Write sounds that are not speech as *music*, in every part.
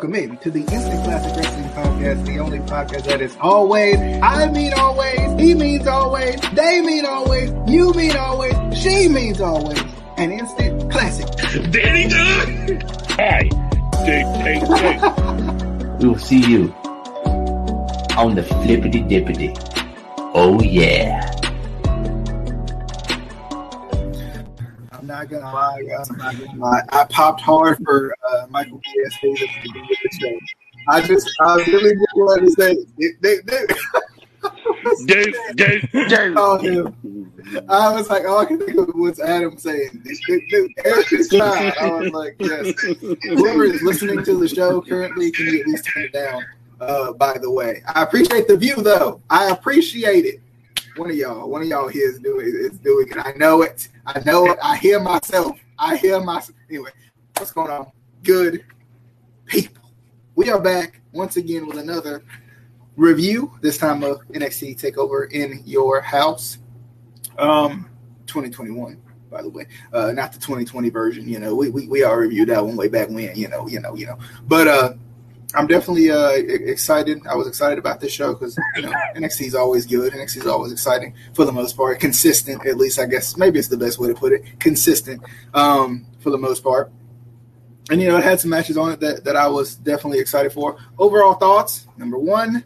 Welcome in to the Instant Classic Wrestling Podcast, the only podcast that is always, I mean always, he means always, they mean always, you mean always, she means always, an instant classic. *laughs* Danny Dunn! Hi, Dave, Dave, Dave. We will see you on the flippity dippity. Oh yeah. I'm not gonna lie, guys. I'm not gonna lie. I popped hard for uh, Michael at the beginning of the show. I just, I really didn't want to say, they, they, Dave, Dave, Dave. call him. I was like, all I can think of was Adam saying, Eric is fine. I was like, yes. Whoever is listening to the show currently, can you at least turn it down? Uh, by the way, I appreciate the view, though. I appreciate it. One of y'all, one of y'all here is doing is doing it. I know it. I know it. I hear myself. I hear myself. Anyway, what's going on? Good people. We are back once again with another review. This time of NXT Takeover in your house. Um, 2021, by the way, uh, not the 2020 version. You know, we we, we all reviewed that one way back when. You know, you know, you know. But uh, I'm definitely uh, excited. I was excited about this show because you know *laughs* NXT is always good. NXT is always exciting for the most part, consistent. At least I guess maybe it's the best way to put it. Consistent um, for the most part. And you know, it had some matches on it that, that I was definitely excited for. Overall thoughts: number one,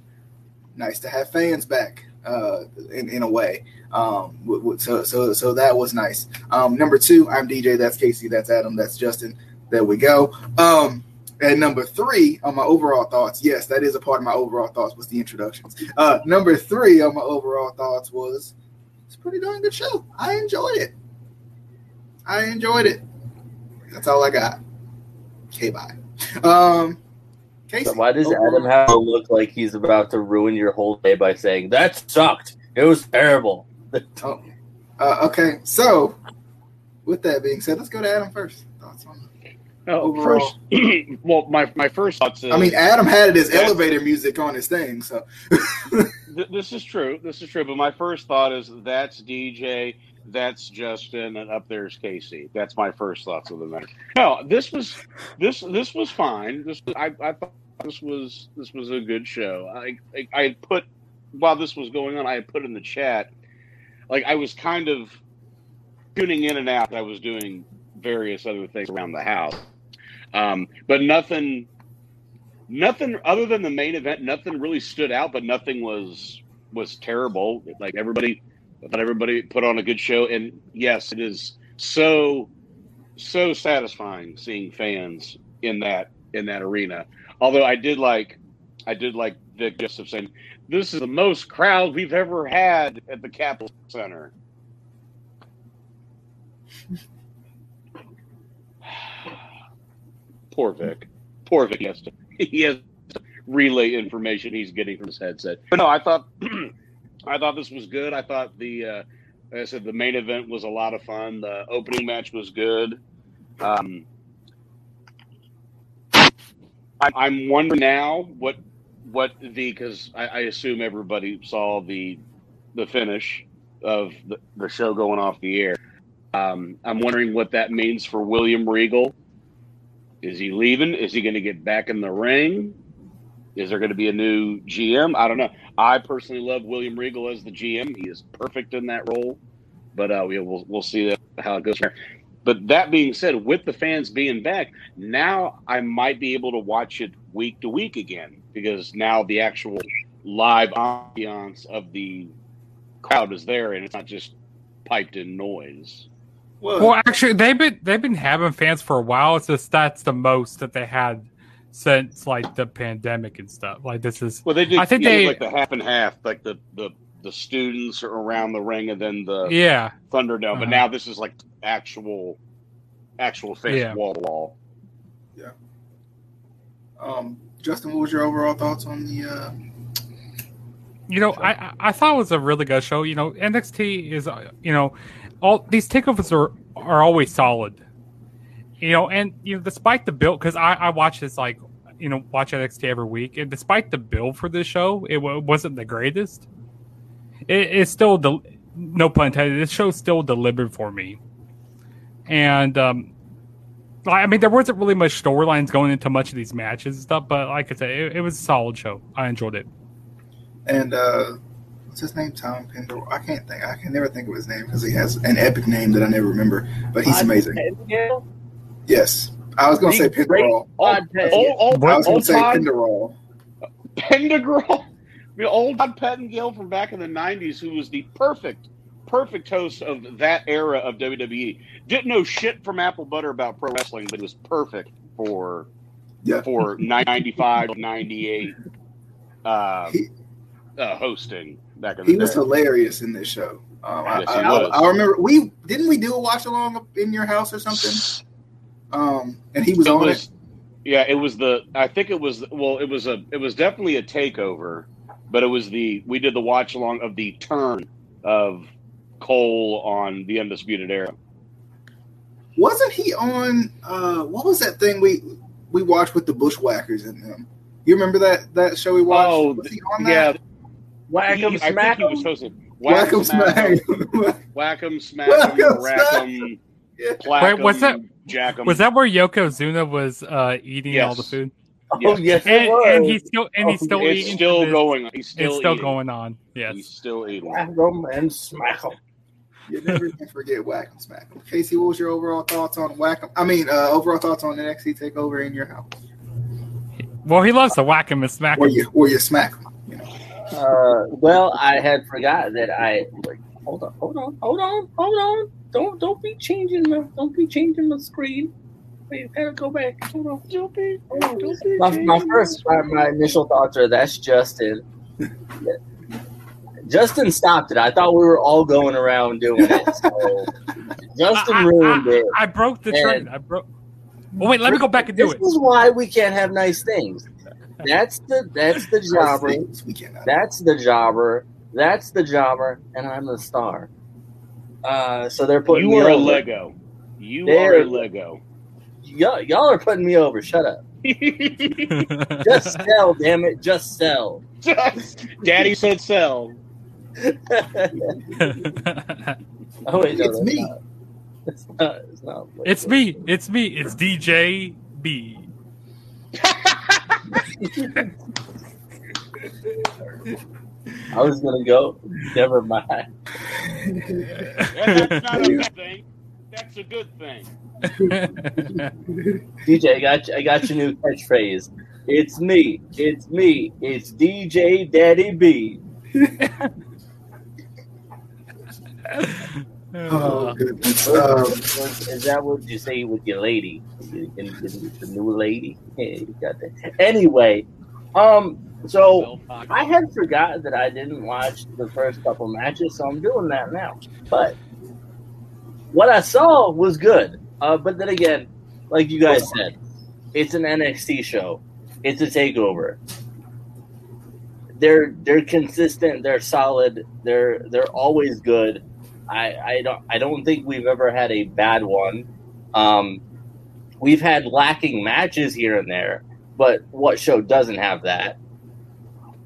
nice to have fans back uh, in in a way. Um, so so so that was nice. Um, number two, I'm DJ. That's Casey. That's Adam. That's Justin. There we go. Um, and number three on my overall thoughts, yes, that is a part of my overall thoughts was the introductions. Uh, number three on my overall thoughts was it's a pretty darn good show. I enjoyed it. I enjoyed it. That's all I got. Okay, bye. Um, Casey, So why does overall- Adam have to look like he's about to ruin your whole day by saying that sucked? It was terrible. Oh, uh, okay. So, with that being said, let's go to Adam first. Thoughts on? Oh, Overall. first, *clears throat* well, my, my first thoughts is, I mean, Adam had his That's- elevator music on his thing, so *laughs* th- this is true. This is true. But my first thought is that's DJ, that's Justin, and up there's Casey. That's my first thoughts of the matter. No, this was this this was fine. This I, I thought this was this was a good show. I, I I put while this was going on, I had put in the chat like I was kind of tuning in and out. I was doing various other things around the house, um, but nothing nothing other than the main event nothing really stood out but nothing was was terrible. Like everybody thought everybody put on a good show. And yes it is so so satisfying seeing fans in that in that arena. Although i did like i did like vic joseph saying this is the most crowd we've ever had at the capitol center *laughs* poor vic poor vic has to *laughs* he has to relay information he's getting from his headset. But no, I thought *clears throat* I thought this was good. I thought the uh, like I said the main event was a lot of fun. The opening match was good. Um, I, I'm wondering now what what the because I, I assume everybody saw the the finish of the, the show going off the air. Um, I'm wondering what that means for William Regal. Is he leaving? Is he going to get back in the ring? Is there going to be a new GM? I don't know. I personally love William Regal as the GM. He is perfect in that role. But uh, we, we'll we'll see how it goes from. But that being said, with the fans being back, now I might be able to watch it week to week again because now the actual live ambiance of the crowd is there and it's not just piped in noise. Well, actually, they've been they've been having fans for a while. It's just that's the most that they had since like the pandemic and stuff. Like this is Well, they did. I think yeah, they- like the half and half, like the the the students are around the ring and then the yeah. Thunderdome. But Uh-huh. now this is like actual, actual face Yeah. wall to wall. Yeah. Um, Justin, what was your overall thoughts on the? Uh, You know, I I- I thought it was a really good show. You know, NXT is uh, you know all these takeovers are are always solid. You know, and you know despite the build, because I I watch this like you know watch NXT every week, and despite the build for this show, it wa- wasn't the greatest. It, it's still the no pun intended. This show still delivered for me, and um, I mean, there wasn't really much storylines going into much of these matches and stuff, but like I said, it, it was a solid show. I enjoyed it. And uh, what's his name? Tom Pender. I can't think. I can never think of his name because he has an epic name that I never remember. But he's amazing. Pettengill? Yes, I was gonna say Great- Penderall. Todd Pettengill. Old, old, I was gonna say Todd Penderall. *laughs* The old Todd Pettengill from back in the '90s, who was the perfect, perfect host of that era of WWE. Didn't know shit from Apple Butter about pro wrestling, but was perfect for Yeah. for 95, 98 *laughs* uh, He- uh, hosting back in the He was hilarious in this show. Um, I, Yes, I. I, I remember we didn't we do a watch along in your house or something. Um, and he was It on was, it. yeah, it was the. I think it was. Well, it was a. It was definitely a takeover, but it was the. We did the watch along of the turn of Cole on the Undisputed Era. Wasn't he on? Uh, what was that thing we we watched with the Bushwhackers in them? You remember that that show we watched? Oh, was he on Yeah? Whack 'em, him, I smack think he 'em. was *laughs* hosting. Whack 'em smack. him, smack Whack 'em, 'em, rack 'em, Yeah. plack Wait, was 'em, that- jack 'em. Was that where Yokozuna was uh, eating Yes. all the food? Oh, Yes. yes, it And, was. and he's still and he's Oh, still It's eating. still to going. He's still. It's still eating. going on. Yes. He's still eating. Whack 'em and smack 'em. You never can *laughs* forget smack him. Casey, what was your overall thoughts on Whack? Him? I mean, uh, overall thoughts on NXT Takeover in your house? Well, he loves to whack him and smack Or him. you, or you smack 'em, You know. Uh, well, I had forgot that I. Like, hold on, hold on, hold on, hold on. Don't don't be changing the don't be changing the screen. Wait, gotta go back. Hold on. Don't be. Hold on. My, my first my, my initial thoughts are that's Justin. Justin stopped it. I thought we were all going around doing it. So *laughs* Justin I, I- ruined I- it. I broke the And- trend. I broke. Oh wait, let me go back and do it. this is why we can't have nice things. That's the that's the jobber. Things we cannot. That's the jobber. That's the jobber, and I'm the star. Uh, so they're putting You me are a. Lego. You There- are a Lego. Y'all, y'all are putting me over. Shut up. *laughs* Just sell, damn it. Just sell. Just- Daddy said sell. *laughs* oh wait, no, It's me. Not. It's not. It's not. it's me. It's me. It's DJ B. *laughs* I was gonna go. Never mind. And that's not a good thing. That's a good thing. *laughs* DJ, I got you, I got your new catchphrase. It's me. It's me. It's DJ Daddy B. *laughs* Oh goodness. Um, Is that what you say with your lady? You- The new lady? Yeah, you got that. Anyway, um, so I had forgotten that I didn't watch the first couple matches, so I'm doing that now. But what I saw was good. Uh, but then again, like you guys said, it's an NXT show. It's a takeover. They're they're consistent. They're solid. They're they're always good. I, I don't I don't think we've ever had a bad one. Um, we've had lacking matches here and there, but what show doesn't have that?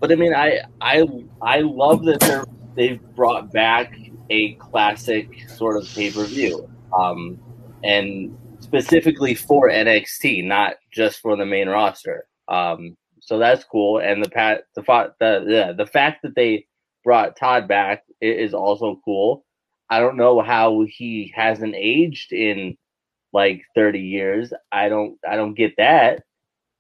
But I mean, I I I love that they're they've brought back a classic sort of pay per view, um, and specifically for NXT, not just for the main roster. Um, so that's cool. And the pat the fa- the yeah, the fact that they brought Todd back is also cool. I don't know how he hasn't aged in like 30 years. I don't I don't get that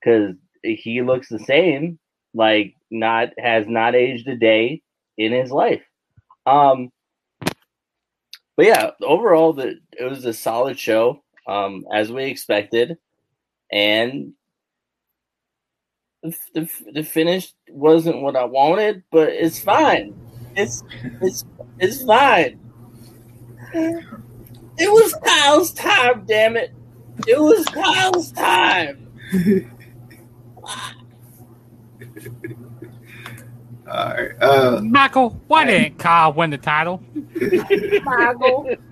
cuz he looks the same like not has not aged a day in his life. Um but yeah, overall the it was a solid show um as we expected and the, the, the finish wasn't what I wanted, but it's fine. It's it's it's fine. *laughs* It was Kyle's time, damn it. It was Kyle's time. *laughs* all right. Uh, Michael, why didn't Kyle win the title? Michael. *laughs*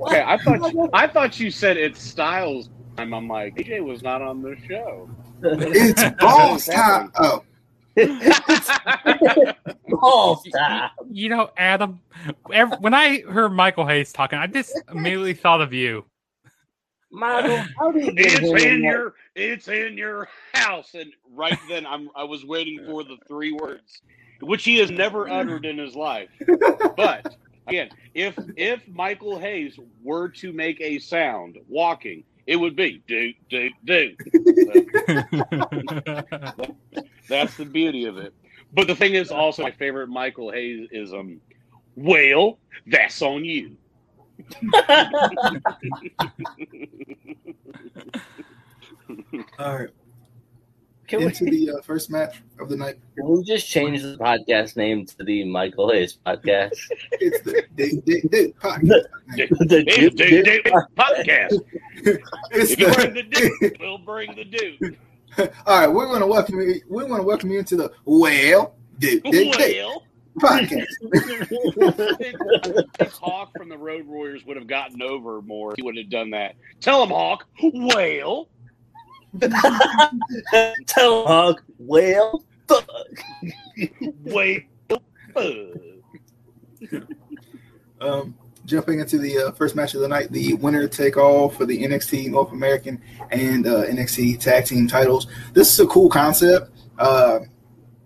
Okay, I thought you, I thought you said it's Styles time. I'm like, DJ was not on the show. it's *laughs* boss time. Oh, Balls time. You know, Adam. Every, when I heard Michael Hayes talking, I just immediately thought of you. Michael, how do you *laughs* It's in that- your it's in your house. And right then I'm I was waiting for the three words, which he has never uttered in his life. But again, if if Michael Hayes were to make a sound walking, it would be do do do. *laughs* That's the beauty of it. But the thing is also my favorite Michael Hayes is um well, that's on you. *laughs* *laughs* All right, Can we, into the uh, first match of the night. can we just change the podcast name to the Michael Hayes podcast? *laughs* It's the Dig Dig Dig podcast. *laughs* the Hey, Duke- dude, Duke- dude, podcast. *laughs* It's If you bring the, the dude, we'll bring the dude. All right, we're gonna welcome you. We want to welcome you into the well Dig Dig Dig Well, podcast. if Hawk from the Road Warriors would have gotten over more, he would have done that. Tell him, Hawk. Well, Tell Hawk, well, fuck. well. uh. Um, jumping into the uh, first match of the night, the winner take all for the NXT North American and uh, NXT Tag Team titles. This is a cool concept, uh,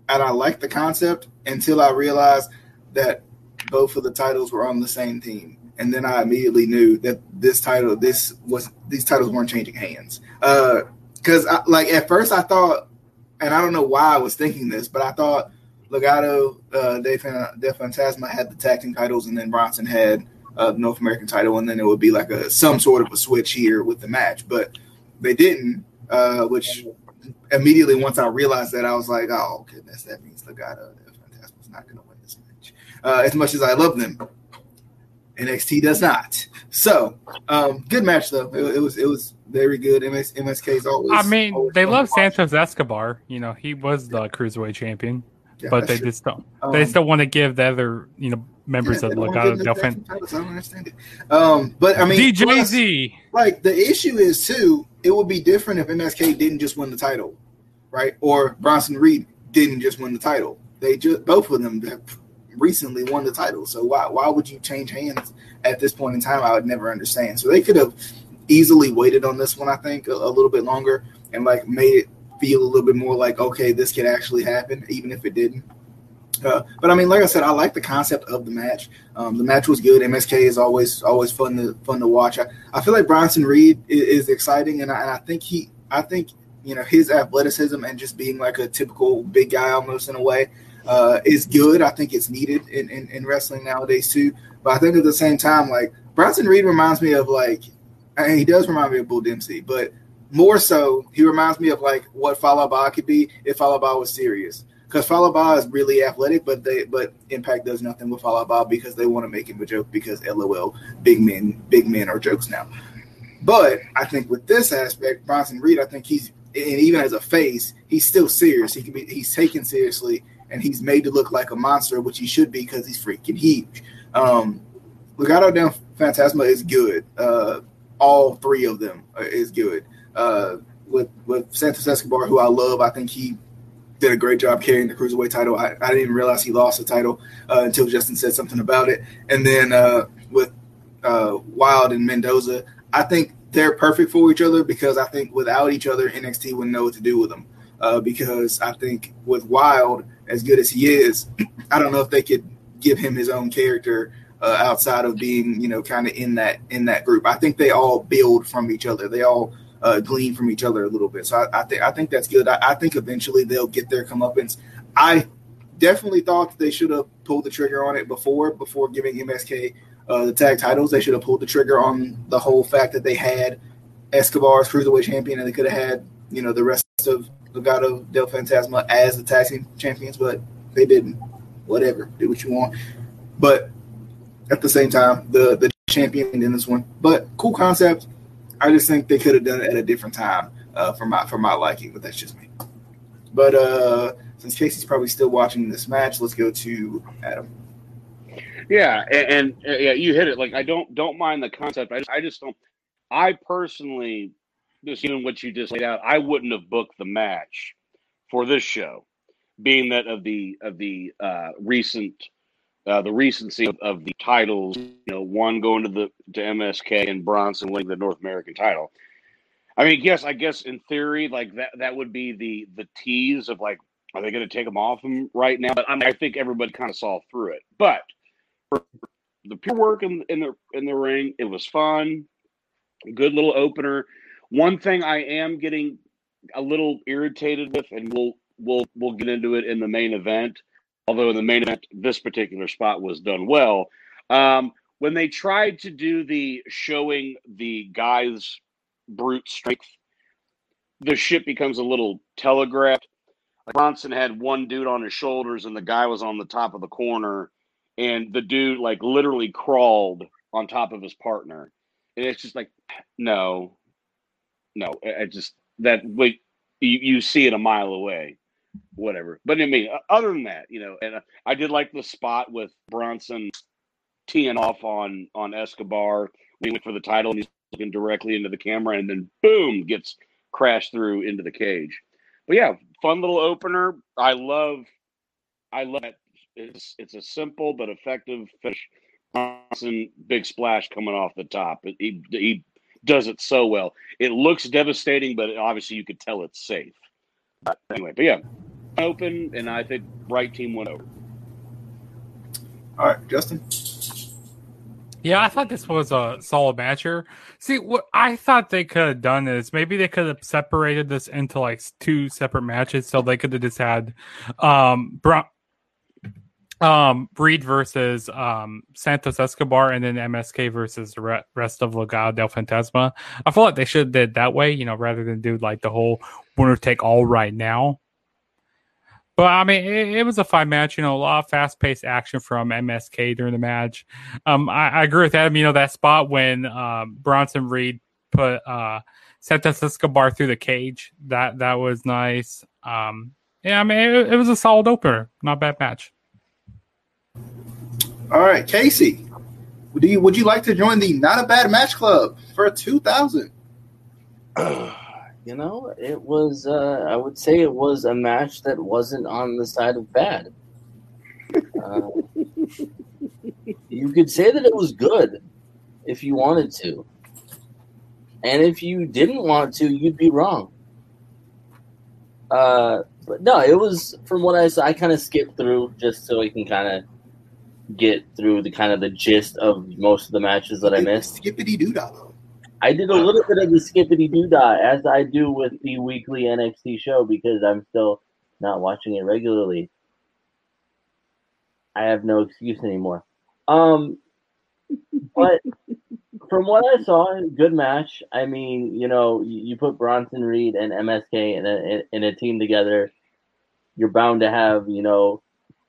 and I like the concept until I realized that both of the titles were on the same team, and then I immediately knew that this title, this was these titles weren't changing hands. Because like at first I thought, and I don't know why I was thinking this, but I thought. Legado, uh, De, Fan- De Fantasma had the tag team titles, and then Bronson had uh, North American title, and then it would be like a some sort of a switch here with the match. But they didn't, uh, which immediately once I realized that, I was like, oh goodness, that means Legado De Fantasma's not going to win this match. Uh, as much as I love them, NXT does not. So, um, good match though. It, it was it was very good. MS, MSK is always. I mean, always they love. Santos Escobar. You know, he was the cruiserweight champion, Yeah, but they true. just don't. Um, They still want to give the other, you know, members Yeah, of Legado del them Fan. tag team titles. I don't understand it. Um, but I mean, DJZ. like the issue is too, it would be different if MSK didn't just win the title, right? Or Bronson Reed didn't just win the title. They just both of them have recently won the title. So why why would you change hands at this point in time? I would never understand. So they could have easily waited on this one, I think, a, a little bit longer and like made it feel a little bit more like okay, this could actually happen, even if it didn't. Uh, but I mean, like I said, I like the concept of the match. Um, the match was good. MSK is always always fun to fun to watch. I, I feel like Bronson Reed is, is exciting, and I, and I think he, I think you know his athleticism and just being like a typical big guy almost in a way uh, is good. I think it's needed in, in, in wrestling nowadays too. But I think at the same time, like Bronson Reed reminds me of like, and he does remind me of Bull Dempsey, but more so, he reminds me of like what Fallah Bahh could be if Fallah Bahh was serious. Because Fallah Bahh is really athletic, but they but Impact does nothing with Fallah Bahh because they want to make him a joke because LOL, big men, big men are jokes now. But I think with this aspect, Bronson Reed, I think he's and even as a face, he's still serious. He can be he's taken seriously and he's made to look like a monster, which he should be because he's freaking huge. Um, Legado del Fantasma is good. Uh, all three of them is good. Uh, with with Santos Escobar, who I love, I think he did a great job carrying the cruiserweight title. I, I didn't even realize he lost the title uh, until Justin said something about it. And then uh, with uh, Wilde and Mendoza, I think they're perfect for each other because I think without each other, NXT wouldn't know what to do with them. Uh, because I think with Wilde, as good as he is, *clears throat* I don't know if they could give him his own character uh, outside of being, you know, kind of in that in that group. I think they all build from each other. They all uh, glean from each other a little bit. So I, I think I think that's good. I, I think eventually they'll get their comeuppance. I definitely thought they should have pulled the trigger on it before before giving MSK uh, the tag titles. They should have pulled the trigger on the whole fact that they had Escobar's cruiserweight champion and they could have had you know the rest of Legado del Fantasma as the tag team champions, but they didn't. Whatever, do what you want. But at the same time, the the champion in this one. But cool concept. I just think they could have done it at a different time uh, for my for my liking, but that's just me. But uh, since Casey's probably still watching this match, let's go to Adam. Yeah, and, and uh, yeah, you hit it. Like I don't don't mind the concept. I just, I just don't. I personally, just even what you just laid out, I wouldn't have booked the match for this show, being that of the of the uh, recent uh, the recency of, of, the titles. You know, one going to the to MSK and Bronson winning the North American title. I mean, yes, I guess in theory, like that that would be the the tease of like, are they going to take them off him right now? But I, mean, I think everybody kind of saw through it. But for the pure work in, in the in the ring, it was fun. Good little opener. One thing I am getting a little irritated with, and we'll we'll we'll get into it in the main event. Although in the main event, this particular spot was done well. Um, when they tried to do the showing the guys' brute strength, the shit becomes a little telegraphed. Bronson had one dude on his shoulders, and the guy was on the top of the corner, and the dude like literally crawled on top of his partner, and it's just like, no, no, I just that wait, you, you see it a mile away whatever. But I mean, uh, other than that, you know, and uh, I did like the spot with Bronson teeing off on on Escobar. We went for the title, and he's looking directly into the camera, and then boom, gets crashed through into the cage. But yeah, fun little opener. I love, I love it. It's it's a simple but effective finish. Bronson big splash coming off the top. He he does it so well. It looks devastating, but obviously you could tell it's safe. But anyway, but yeah, open, and I think right team went over. All right, Justin. Yeah, I thought this was a solid match here. See, what I thought they could have done is maybe they could have separated this into like two separate matches, so they could have just had um, Bron- um, Reed versus um, Santos Escobar, and then MSK versus the re- rest of Legado del Fantasma. I feel like they should have did that way, you know, rather than do like the whole winner take all right now. But I mean, it, it, was a fun match. You know, a lot of fast paced action from MSK during the match. Um, I, I, agree with Adam. You know, that spot when um, Bronson Reed put uh, Santos Escobar through the cage that that was nice. Um, yeah, I mean, it, it was a solid opener. Not bad match. All right, Casey. Do you would you like to join the Not a Bad Match Club for two thousand? you know, it was, uh, I would say it was a match that wasn't on the side of bad. Uh, you could say that it was good if you wanted to. And if you didn't want to, you'd be wrong. Uh, but no, it was from what I saw. I kind of skipped through just so I can kind of get through the kind of the gist of most of the matches that I missed. Skippity. I did a little bit of the skippity doo dah as I do with the weekly NXT show because I'm still not watching it regularly. I have no excuse anymore. Um, but *laughs* from what I saw, good match. I mean, you know, you, you put Bronson Reed and MSK in a in a team together, you're bound to have, you know,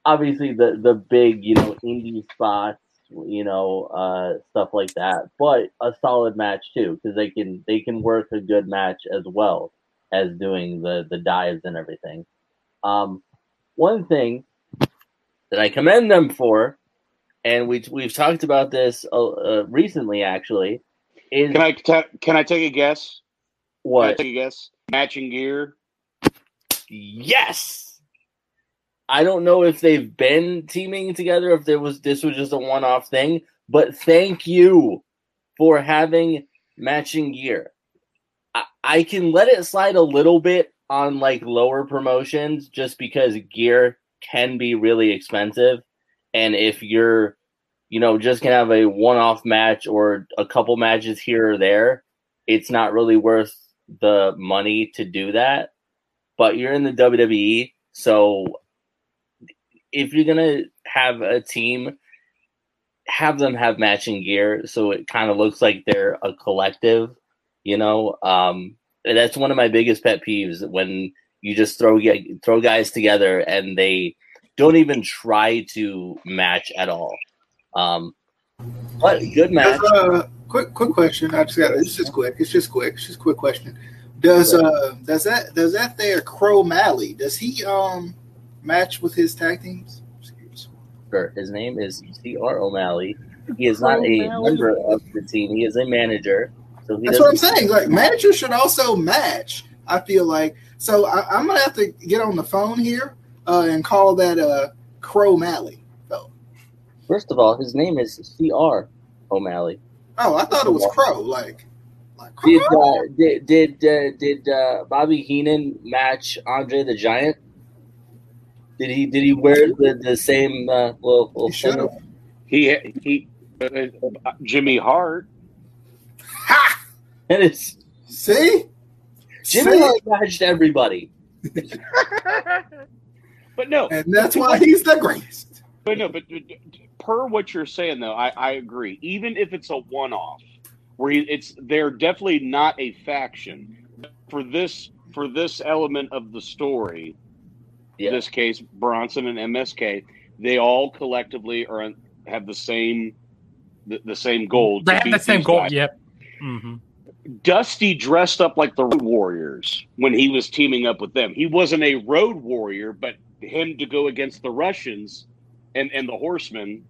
obviously the the big, you know, indie spots you know, uh, stuff like that. But a solid match too, because they can they can work a good match as well as doing the the dives and everything. Um, one thing that I commend them for, and we we've talked about this uh, uh, recently actually, is can I t- can I take a guess? What? take a guess? Matching gear. Yes. I don't know if they've been teaming together, if there was this was just a one off thing, but thank you for having matching gear. I, I can let it slide a little bit on like lower promotions just because gear can be really expensive. And if you're, you know, just gonna have a one off match or a couple matches here or there, it's not really worth the money to do that. But you're in the WWE, so if you're gonna have a team, have them have matching gear so it kind of looks like they're a collective. You know, um, that's one of my biggest pet peeves when you just throw throw guys together and they don't even try to match at all. Um, but good match. Uh, quick, quick question. I just got it's just quick. It's just quick. It's just quick question. Does uh does that does that there Crow Malley does he um match with his tag teams? Sure. His name is C.R. O'Malley. He is not a member of the team. He is a manager. So That's what I'm saying. Like managers should also match. I feel like so. I, am gonna have to get on the phone here uh, and call that uh, Crow Malley. So First of all, his name is C.R. O'Malley. Oh, I thought it was Crow. Like, like Did uh, did did uh, did uh, Bobby Heenan match Andre the Giant? Did he did he wear the, the same uh, little, little He should have. He he uh, uh, Jimmy Hart. Ha! And it's See, Jimmy See? Hart matched everybody. *laughs* but no, and that's why he's the greatest. But no, but per what you're saying, though, I, I agree. Even if it's a one-off, where he, it's they're definitely not a faction for this for this element of the story. Yeah. In this case, Bronson and MSK, they all collectively are have the same the, the same goal. They have the same goal. guys. Yep. hmm Dusty dressed up like the Road Warriors when he was teaming up with them. He wasn't a Road Warrior, but him to go against the Russians and, and the Horsemen,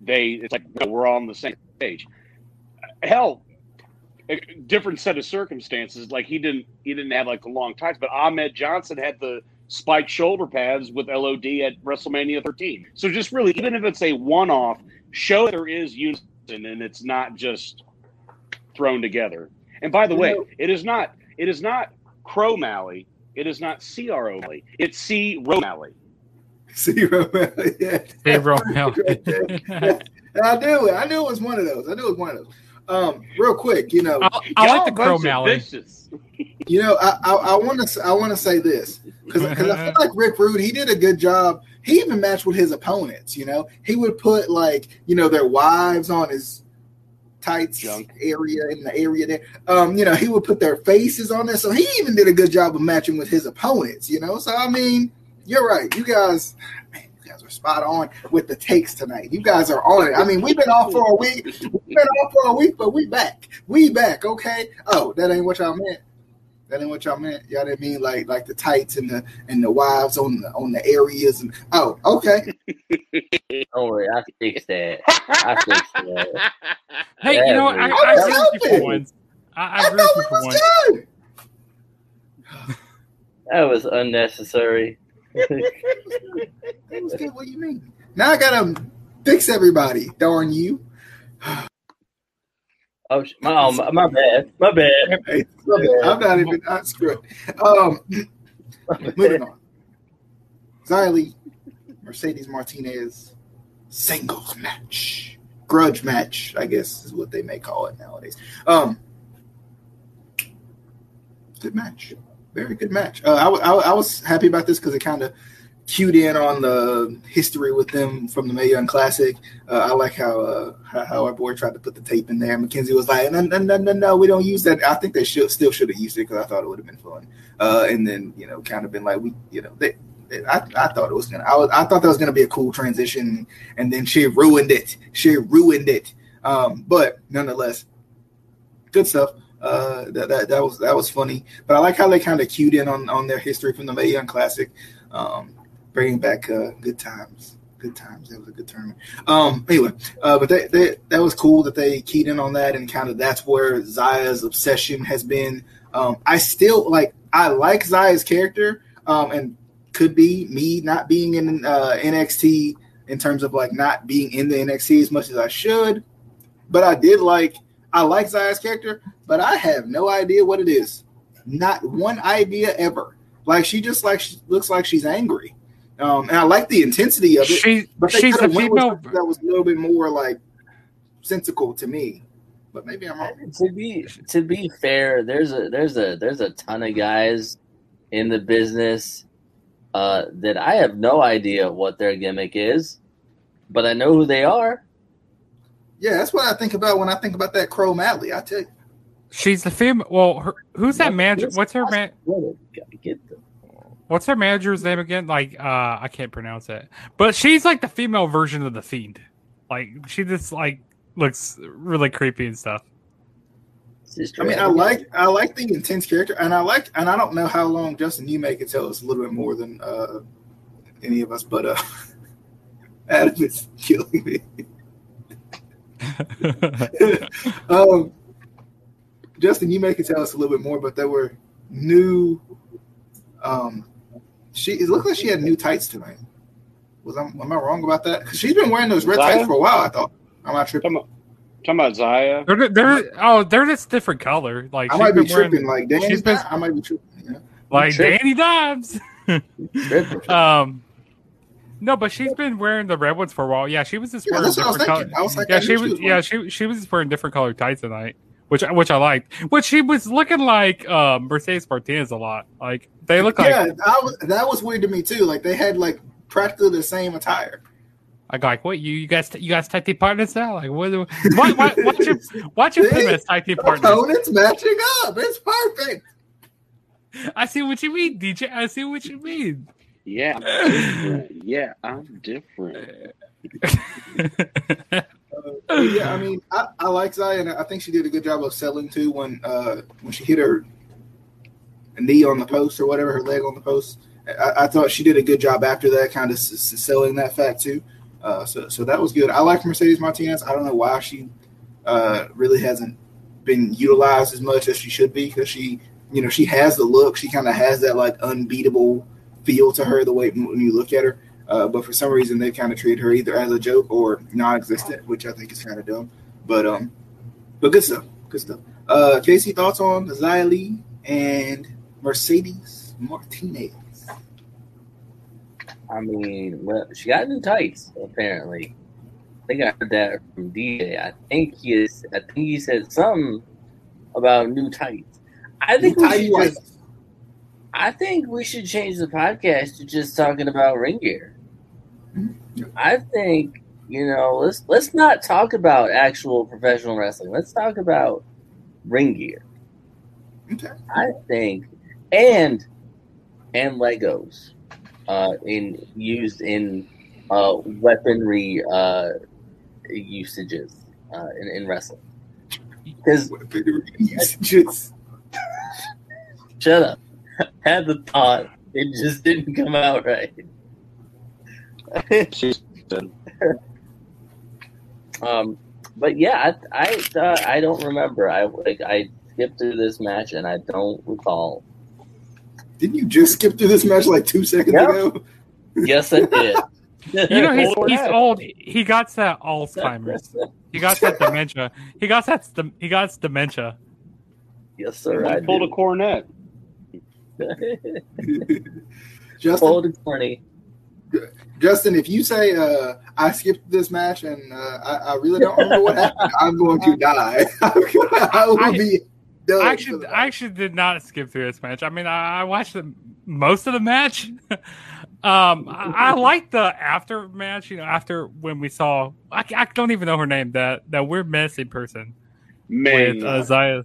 they it's like no, we're all on the same page. Hell, a different set of circumstances. Like he didn't he didn't have like the long tights, but Ahmed Johnson had the spiked shoulder pads with LOD at WrestleMania 13. So just really, even if it's a one off, show there is unison and it's not just thrown together. And by the way, it is not it is not Crow Malley. It is not CRO Malley. It's C Romalley. See, Romeo, yeah. Hey, Romeo. *laughs* I knew it. I knew it was one of those. I knew it was one of those. Um, real quick, you know, I, I like the a Crow bunch of Malley. bitches. you know, I I want to I want to say this because I feel like Rick Rude he did a good job. He even matched with his opponents. You know, he would put like you know their wives on his tights Junk. area in the area there. Um, you know, he would put their faces on there. So he even did a good job of matching with his opponents. You know, so I mean, you're right. You guys, man, you guys are spot on with the takes tonight. You guys are on it. I mean, we've been off for a week. We've been off for a week, but we back. We back. Okay. Oh, that ain't what y'all meant. That ain't what y'all meant. Y'all didn't mean like like the tights and the and the wives on the on the areas and oh okay. *laughs* Don't worry, I fixed that. I fixed that. *laughs* Hey, Yeah, you know what? I, man. I agree with you for once. I, I I agree with thought you we for once. was good. That was unnecessary. It was good. What do you mean? Now I gotta fix everybody. Darn you. Oh, my, oh, my, my bad. My bad. Hey, I'm not even not screwed. Um, moving on. Xia Li, Mercedes Martinez, singles match, grudge match, I guess is what they may call it nowadays. Um, good match, very good match. Uh, I, I, I was happy about this because it kind of cued in on the history with them from the Mae Young Classic. Uh, I like how, uh, how how our boy tried to put the tape in there. Mackenzie was like, "No, no, no, no, no, we don't use that." I think they should still should have used it because I thought it would have been fun. Uh, and then you know, kind of been like, we, you know, they- I, I thought it was gonna. I, was, I thought that was gonna be a cool transition, and then she ruined it. She ruined it. Um, but nonetheless, good stuff. Uh, that, that that was that was funny. But I like how they kind of cued in on on their history from the Mae Young Classic, um, bringing back uh, good times. Good times. That was a good tournament. Um, anyway, uh, but they, they, that was cool that they keyed in on that, and kind of that's where Zaya's obsession has been. Um, I still like. I like Zaya's character, um, and could be me not being in uh, NXT in terms of like not being in the NXT as much as I should. But I did like. I like Zaya's character, but I have no idea what it is. Not one idea ever. Like she just like she looks like she's angry. Um, and I like the intensity of it. She, But they she's a coulda went with female. something that was a little bit more like sensical to me. But maybe I'm wrong. to be to be fair, there's a there's a there's a ton of guys in the business uh, that I have no idea what their gimmick is, but I know who they are. Yeah, that's what I think about when I think about that Crow Madley. I tell you. She's the female. Well, her, who's that manager? What's her man? Gotta get them. What's her manager's name again? Like, uh, I can't pronounce it. But she's like the female version of the fiend. Like, she just like looks really creepy and stuff. I mean, I like I like the intense character, and I like, and I don't know how long Justin you may can tell us a little bit more than uh, any of us, but uh, *laughs* Adam is killing me. *laughs* *laughs* um, Justin, you may can tell us a little bit more, but there were new. Um, she it looked like she had new tights tonight. Was I, am I wrong about that? Because she's been wearing those red Zaya? tights for a while. I thought. I'm not tripping? Talking about, talking about Zaya. They're, they're oh they're just different color. Like I might be been wearing- tripping. Like Danny, she's been- I might be tripping. Yeah. like Trip. Danny Dimes. *laughs* Um, no, but she's been wearing the red ones for a while. Yeah, she was just wearing that's what I was different color. I was like, Yeah, she was. was Yeah, she she was just wearing different colored tights tonight, which which I liked. Which she was looking like uh, Mercedes Martinez a lot. Like they look like yeah, was, that was weird to me too. Like they had like practically the same attire. I go like, what you you guys you guys tag team partners now? Like what? do- Why why watch your watch your them as tag team partners? Opponents matching up. It's perfect. I see what you mean, DJ. I see what you mean. Yeah, I'm yeah, I'm different. *laughs* Yeah, I mean, I, I like Zaya, and I think she did a good job of selling too when uh, when she hit her knee on the post or whatever, her leg on the post. I, I thought she did a good job after that, kind of s- selling that fact too. Uh, so so that was good. I like Mercedes Martinez. I don't know why she uh, really hasn't been utilized as much as she should be because she, you know, she has the look. She kind of has that like unbeatable feel to her the way when you look at her. Uh, but for some reason, they kind of treat her either as a joke or non-existent, which I think is kind of dumb. But um, but good stuff. Good stuff. Uh, Casey, thoughts on Xia Li and Mercedes Martinez? I mean, well, she got new tights apparently. I think I heard that from DJ. I think he is. I think he said something about new tights. I think we should just, I think we should change the podcast to just talking about ring gear. I think you know let's let's not talk about actual professional wrestling. Let's talk about ring gear. Okay. I think, and and Legos, uh, in used in uh, weaponry uh, usages uh, in, in wrestling. Because Just *laughs* shut up, *laughs* had the thought, it just didn't come out right. She said, um, but yeah, I I, uh, I don't remember. I like I skipped through this match and I don't recall. didn't you just skip through this match like two seconds Yep. ago? Yes, I did. *laughs* You know he's, Old he's old. He got that Alzheimer's. He got that dementia. He got that. He got dementia. yes, sir. I pulled a cornet. *laughs* Just Pulled a corny. Justin, if you say uh, I skipped this match and uh, I, I really don't remember what happened, *laughs* I'm going to die. *laughs* I will I- be done. I actually, I actually did not skip through this match. I mean, I, I watched the, most of the match. *laughs* um, I, I like the after match. You know, after when we saw, I, I don't even know her name. That that weird messy person Ming. with uh, Zaya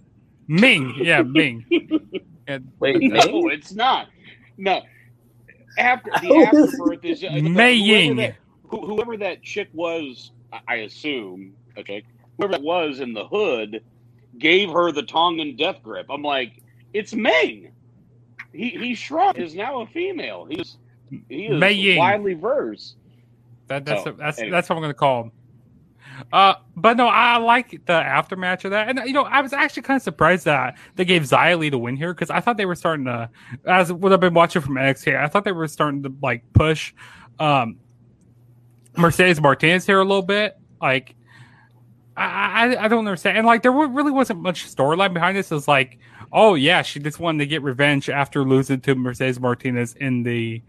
Ming. Yeah, Ming. and Wait, no, Ming? it's not. No. After the *laughs* afterbirth is Mei whoever Ying. that- whoever that chick was, I- I assume, a chick, whoever it was in the hood, gave her the Tongan death grip. I'm like, it's Ming. He he shrunk is now a female. He's he is Mei Ying. widely versed. That, that's Oh, that's anyway. that's what I'm going to call him. Uh, but no, I like the aftermatch of that, and you know, I was actually kind of surprised that they gave Li the win here because I thought they were starting to, as what I've been watching from NXT, I thought they were starting to like push um, Mercedes Martinez here a little bit. Like, I, I I don't understand, and like there really wasn't much storyline behind this. It's like, oh yeah, she just wanted to get revenge after losing to Mercedes Martinez in the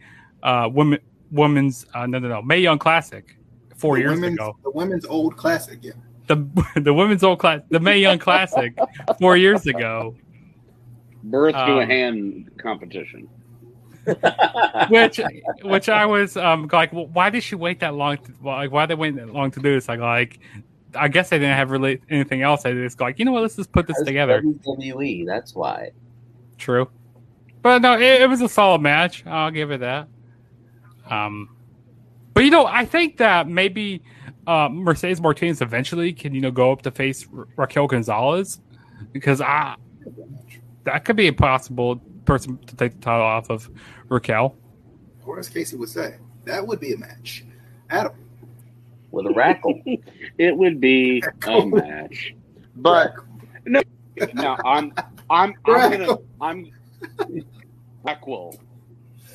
uh, women women's uh, no no no Mae Young Classic four the years ago. The women's old classic, yeah. The *laughs* the women's old class the Mae Young Classic four years ago, Birth to a Um, hand competition. *laughs* which which I was um like, well, why did she wait that long? To, well, like, why they wait that long to do this? Like, like I guess they didn't have really anything else. They just go like, you know what? Let's just put this That's together. WWE. That's why. True, but no, it, it was a solid match. I'll give it that. Um, but you know, I think that maybe uh, Mercedes Martinez eventually can you know go up to face Ra- Raquel Gonzalez because I that could be a possible person to take the title off of Raquel. Or as Casey would say, that would be a match. Adam, With a rackle. *laughs* It would be a match. But no, I'm I'm I'm gonna I'm Rackwell.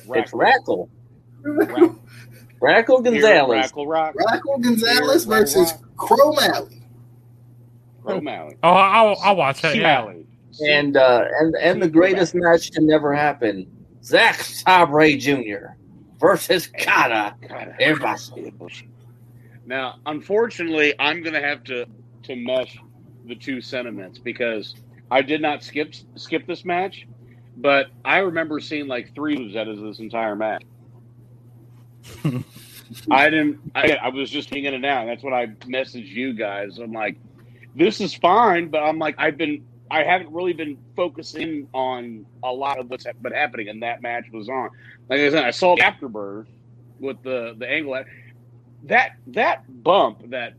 it's rackle. Rack- Radical Gonzalez. Rackle Rock. Rackle Gonzalez Here, versus Crow Malley. O'Malley. Oh, I'll, I'll watch that. Yeah. And uh, and and the greatest match to never happen: Zack Sabre Jr. versus Kota God, Ibushi. Now, unfortunately, I'm going to have to to mesh the two sentiments because I did not skip skip this match, but I remember seeing like three moves out of this entire match. *laughs* I didn't. I, I was just hanging it out. That's what I messaged you guys. I'm like, this is fine, but I'm like, I've been. I haven't really been focusing on a lot of what's been happening, and that match was on. Like I said, I saw the afterbirth with the the angle. That that bump that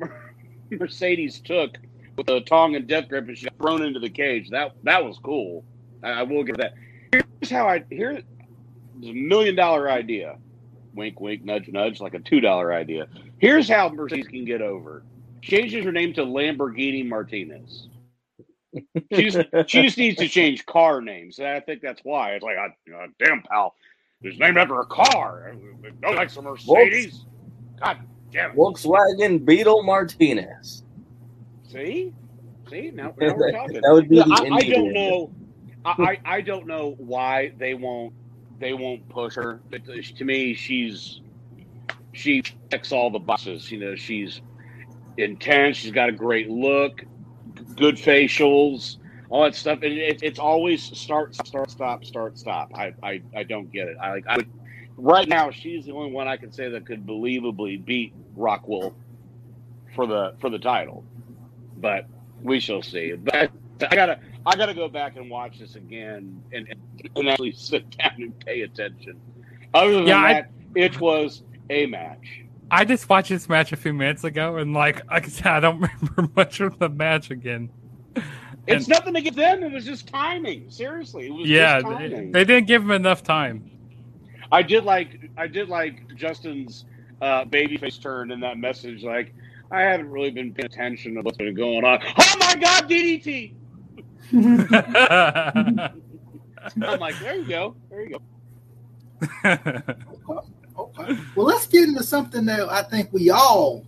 *laughs* Mercedes took with the Tongan Death Grip and she got thrown into the cage. That that was cool. I, I will give that. Here's how I here's a million dollar idea. Wink, wink, nudge, nudge, like a two dollar idea. Here's how Mercedes can get over. Changes her name to Lamborghini Martinez. She just, she just needs to change car names. And I think that's why. It's like, uh, damn, pal, it's named after a car. Don't like some Mercedes. God damn it. Volkswagen Beetle Martinez. See, see now, *laughs* now we're talking. That would be the I, I don't know. I I don't know why they won't they won't push her. But to me, she's she checks all the boxes. You know, she's intense. She's got a great look, good facials, all that stuff. And it, it's always start, start, stop, start, stop. I, I, I don't get it. I like. I would, right now, she's the only one I can say that could believably beat Raquel for the for the title. But we shall see. But I gotta I gotta go back and watch this again and, and actually *laughs* sit down and pay attention. Other than Yeah, I- that, it was a match. I just watched this match a few minutes ago, and like, *laughs* like I said, I don't *laughs* remember much of the match again. It's And- nothing against them. It was just timing. Seriously, it was Yeah, just they, timing. they didn't give him enough time. I did like I did like Justin's uh, babyface turn in that message. Like I haven't really been paying attention to what's been going on. Oh my God, DDT! I'm like, there you go, there you go. Okay. *laughs* Well, let's get into something that I think we all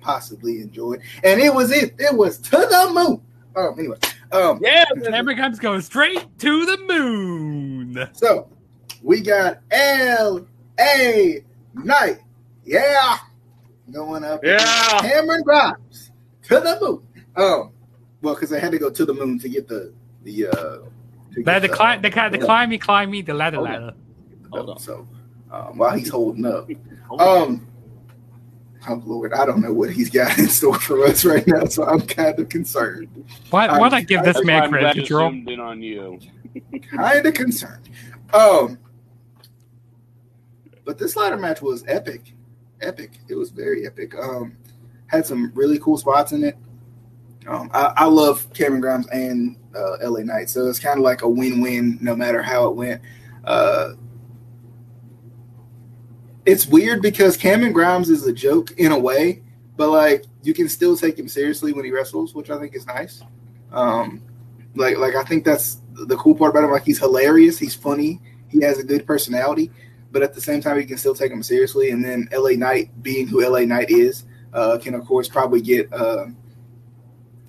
possibly enjoyed, and it was it. It was to the moon. Um, anyway, um, Yeah, Cameron Grimes going straight to the moon. so we got L A Knight, yeah, going up. Yeah. Cameron Grimes to the moon. Um, well, because they had to go to the moon to get the the uh. to They get had the- climb, they had to climb me, climb me, the ladder, Hold ladder. Hold on. So um, while he's holding up, *laughs* um, oh Lord, I don't know what he's got in store for us right now, so I'm kind of concerned. Why, why'd I give this That's man I'm credit control? in on you. Kind of concerned. Um, but this ladder match was epic, epic. It was very epic. Um, had some really cool spots in it. Um, I, I love Cameron Grimes and uh, LA Knight, so it's kind of like a win-win no matter how it went. Uh, it's weird because Cameron Grimes is a joke in a way, but like you can still take him seriously when he wrestles, which I think is nice. Um, like like I think that's the cool part about him. Like he's hilarious, he's funny, he has a good personality, but at the same time you can still take him seriously. And then LA Knight, being who LA Knight is, uh, can of course probably get uh,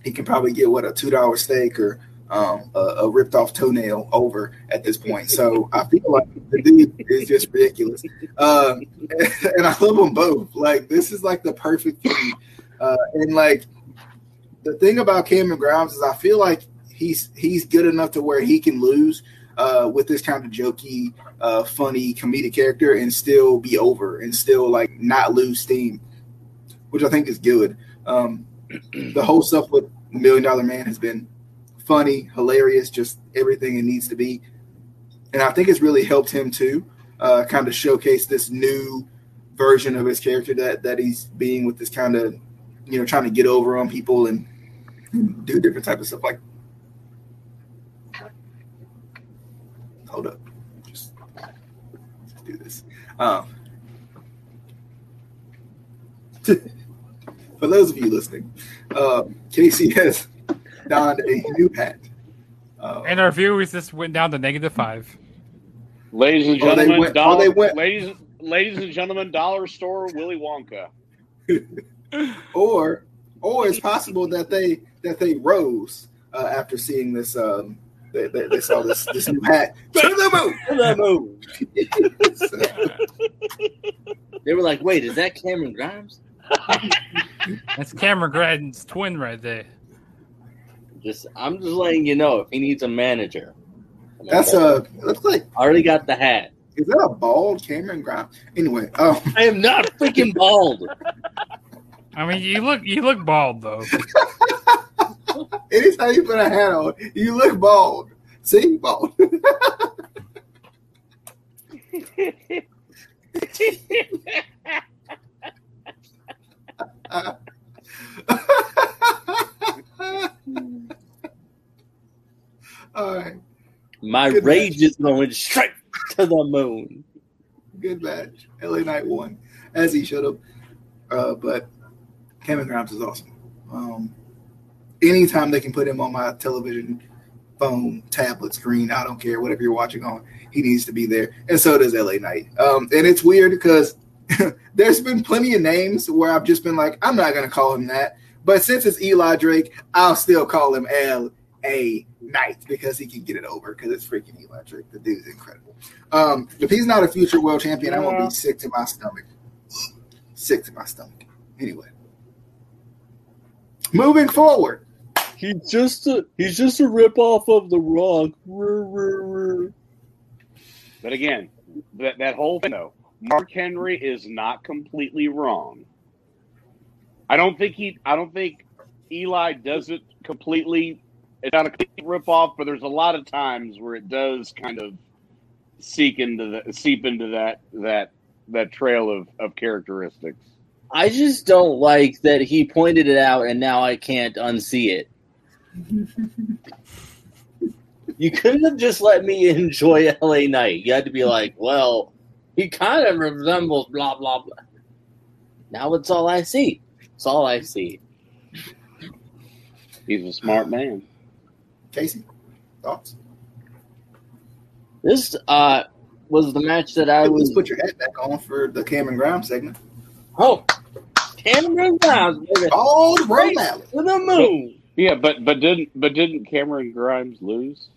he can probably get what a two dollar steak or um, a, a ripped off toenail over at this point. So I feel like the dude is just ridiculous, uh, *laughs* and I love them both. Like this is like the perfect thing, uh, and like the thing about Cameron Grimes is I feel like he's he's good enough to where he can lose uh, with this kind of jokey, uh, funny, comedic character and still be over and still like not lose steam, which I think is good. Um, *clears throat* the whole stuff with Million Dollar Man has been funny, hilarious, just everything it needs to be, and I think it's really helped him too, uh, kind of showcase this new version of his character that that he's being with this kind of you know trying to get over on people and do different type of stuff like hold up. Just, do this. Um, *laughs* for those of you listening um, casey *laughs* has donned a new hat uh, And our viewers just went down to negative five. Ladies and Oh, they gentlemen, went- oh, Donald, they went- ladies, ladies and gentlemen, dollar store Willy Wonka. *laughs* or or it's possible that they that they rose uh, after seeing this. Um, they, they, they saw this this new hat. *laughs* To the moon, To the moon. moon. They were like, "Wait, is that Cameron Grimes?" That's Cameron Gradden's twin right there. Just, I'm just letting you know if he needs a manager. That's a looks like I already got the hat. is that a bald Cameron Grimes? Anyway, um, I am not freaking bald. I mean, you look you look bald though. *laughs* anytime you put a hat on, you look bald. See, bald. *laughs* All right, My Good rage is going straight to the moon. good match. LA Knight won, as he should have. Uh, but Cameron Grimes is awesome. Um, anytime they can put him on my television, phone, tablet, screen, I don't care, whatever you're watching on, he needs to be there. And so does LA Knight. Um, and it's weird because *laughs* there's been plenty of names where I've just been like, I'm not going to call him that. But since it's Eli Drake, I'll still call him L A Knight because he can get it over because it's freaking Eli Drake. The dude's incredible. Um, if he's not a future world champion, I'm going to be sick to my stomach. Sick to my stomach. Anyway. Moving forward. He's just a he's just a ripoff of the Rock. But again, that that whole thing though, Mark Henry is not completely wrong. I don't think he. I don't think Eli does it completely. It's not a complete rip off, but there's a lot of times where it does kind of seek into the seep into that that that trail of of characteristics. I just don't like that he pointed it out and now I can't unsee it. *laughs* you couldn't have just let me enjoy LA Knight. You had to be like, well, he kind of resembles blah blah blah. Now it's all I see. It's all I see. He's a smart man. Casey, thoughts? This uh was the match that I Let's was put your hat back on for the Cameron Grimes segment. Oh Cameron Grimes baby. All the Right. road to the moon. Yeah, but but didn't but didn't Cameron Grimes lose?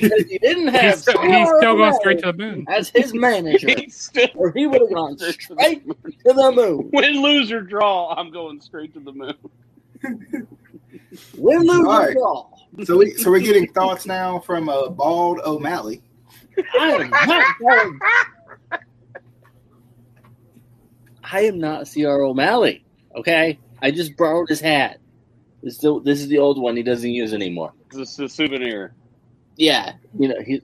Because he didn't have He's still, he's still going straight to the moon. as his *laughs* manager. He's still or he would have gone straight to the moon. win, lose or draw. I'm going straight to the moon. Win, lose, All or draw. So we so we're getting thoughts now from uh, Bald O'Malley. I am not going. I am not C.R. O'Malley. Okay, I just borrowed his hat. This, still, this is the old one he doesn't use anymore. It's a souvenir. Yeah, you know he.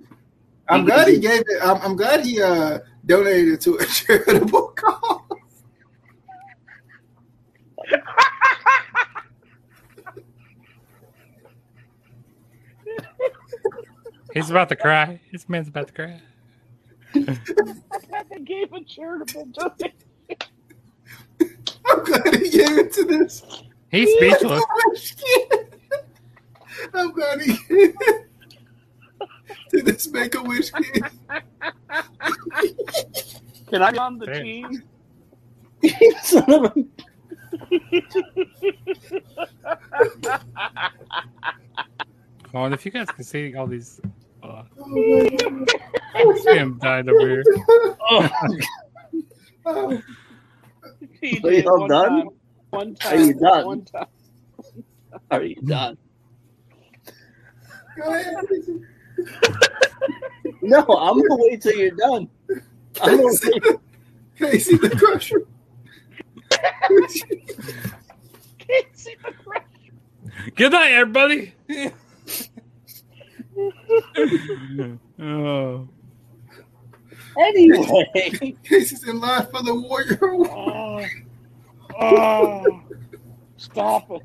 I'm He- glad he gave it. I'm, I'm glad he uh, donated it to a *laughs* charitable cause. He's about to cry. This man's about to cry. *laughs* I gave a charitable donation. I'm glad he gave it to this. He's speechless. *laughs* I'm glad he gave it *laughs* to this Make a Wish kid. *laughs* Can I be on the Damn. team? Son of a- Oh, and if you guys can see all these, uh, Oh my God. see him died over here. Oh, Are you did all one done? time. One Are you done? One time. are you done? go ahead. *laughs* No, I'm gonna wait till you're done. I'm gonna Casey, wait. the, Casey the Crusher. Casey the Crusher. Good night, everybody. oh, *laughs* Anyway, Casey's in line for the Warrior Award. Oh. Oh. Stop it.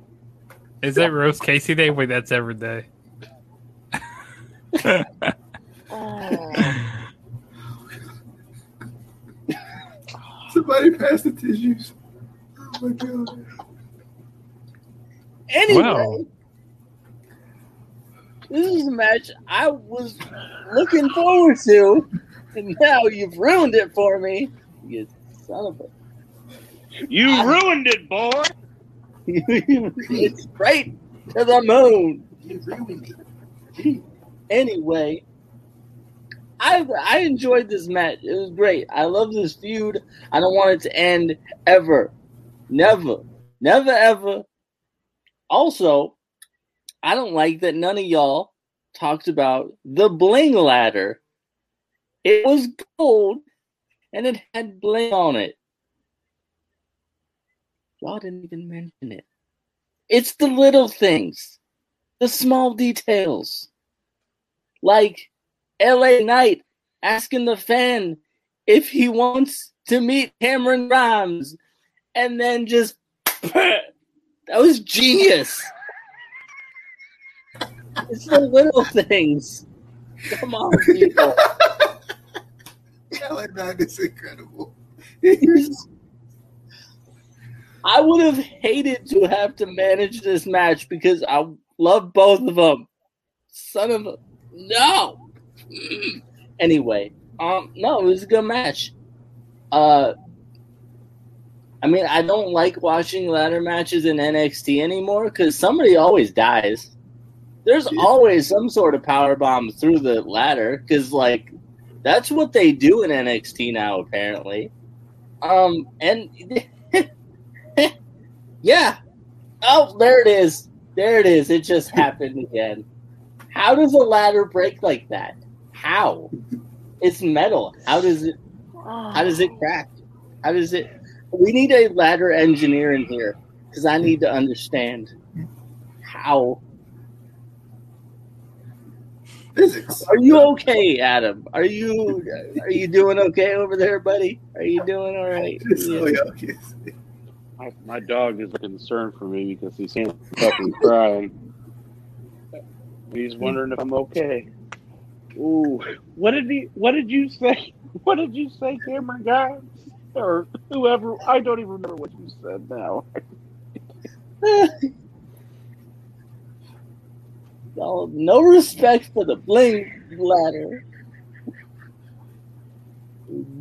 is it roast Casey Day? Wait, that's every day. Oh. Somebody pass the tissues. Oh my God. anyway, Wow. this is a match I was looking forward to and now you've ruined it for me. You son of a. You ruined it, boy. *laughs* it's straight to the moon. You agree with me? Anyway, I I enjoyed this match. It was great. I love this feud. I don't want it to end ever. Never. Never ever. Also, I don't like that none of y'all talked about the bling ladder. It was gold and it had bling on it. Y'all didn't even mention it. It's the little things, the small details. Like LA Knight asking the fan if he wants to meet Cameron Grimes and then just *laughs* that was genius. It's the little things. Come on, people. LA Knight is incredible. I would have hated to have to manage this match because I love both of them. Son of a no. Anyway, um, no, it was a good match. Uh, I mean, I don't like watching ladder matches in NXT anymore because somebody always dies. There's Yeah. always some sort of power bomb through the ladder because, like, that's what they do in NXT now, apparently. Um, and *laughs* yeah, oh, there it is. There it is. It just happened again. How does a ladder break like that? How? It's metal. How does it? How does it crack? How does it? We need a ladder engineer in here because I need to understand how. Physics. Are you okay, Adam? Are you are you doing okay over there, buddy? Are you doing all right? Oh, yeah, okay. My, my dog is concerned for me because he's seeing fucking crying. He's wondering if I'm okay. Ooh, what did he? What did you say? *laughs* What did you say, Cameron guys or whoever? I don't even remember what you said now. *laughs* no, no respect for the bling ladder.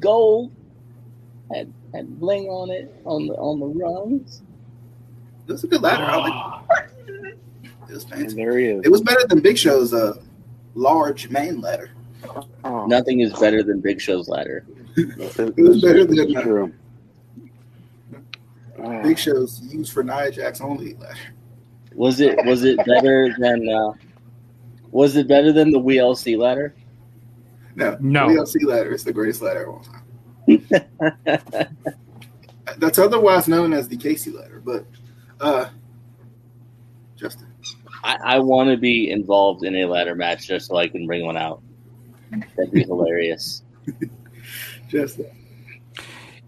Gold had had bling on it on the on the rungs. It was a good ladder. I like ah. *laughs* it. It was and there he is. It was better than Big Show's uh, large main ladder. Oh, Nothing is better than Big Show's ladder. *laughs* it was better than it's true. *laughs* Big Show's used for Nia Jax only ladder. Was it was it better than uh, was it better than the WLC ladder? No, No. WLC ladder is the greatest ladder of all time. *laughs* That's otherwise known as the Casey ladder, but uh, Justin, I, I want to be involved in a ladder match just so I can bring one out. That'd be hilarious. *laughs* Justin,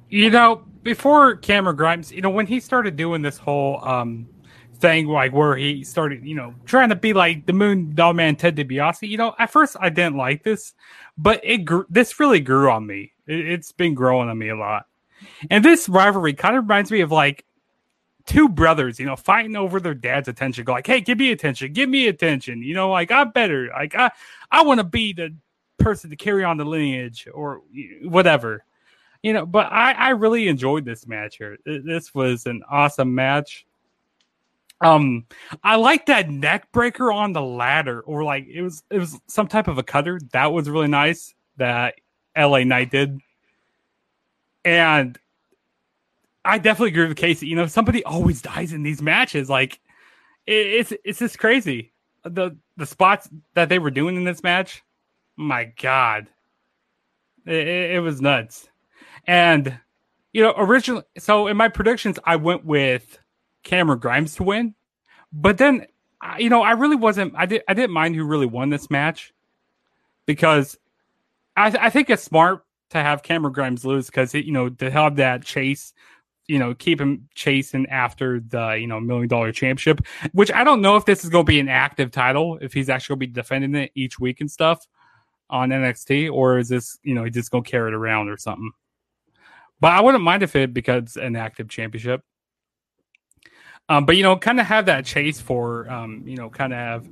You know, before Cameron Grimes, you know, when he started doing this whole um thing, like where he started, you know, trying to be like the Moon Dog Man Ted DiBiase, you know, at first I didn't like this, but it grew, this really grew on me. It, it's been growing on me a lot, and this rivalry kind of reminds me of like two brothers, you know, fighting over their dad's attention. Go like, hey, give me attention, give me attention. You know, like I'm better. Like I, I want to be the person to carry on the lineage or whatever you know, but I, I really enjoyed this match here. This was an awesome match. Um, I like that neck breaker on the ladder, or like it was it was some type of a cutter. That was really nice that LA Knight did. And I definitely agree with Casey. You know, somebody always dies in these matches. Like it, it's it's just crazy. The the spots that they were doing in this match, my God, it, it, was nuts. And you know, originally, so in my predictions, I went with Cameron Grimes to win, but then, you know, I really wasn't. I did. I didn't mind who really won this match because I, I think it's smart to have Cameron Grimes lose because you know to have that chase, you know, keep him chasing after the you know million dollar championship. Which I don't know if this is going to be an active title, if he's actually going to be defending it each week and stuff on NXT, or is this you know he just going to carry it around or something. But I wouldn't mind if it becomes an active championship. Um, but you know, kind of have that chase for um, you know, kind of have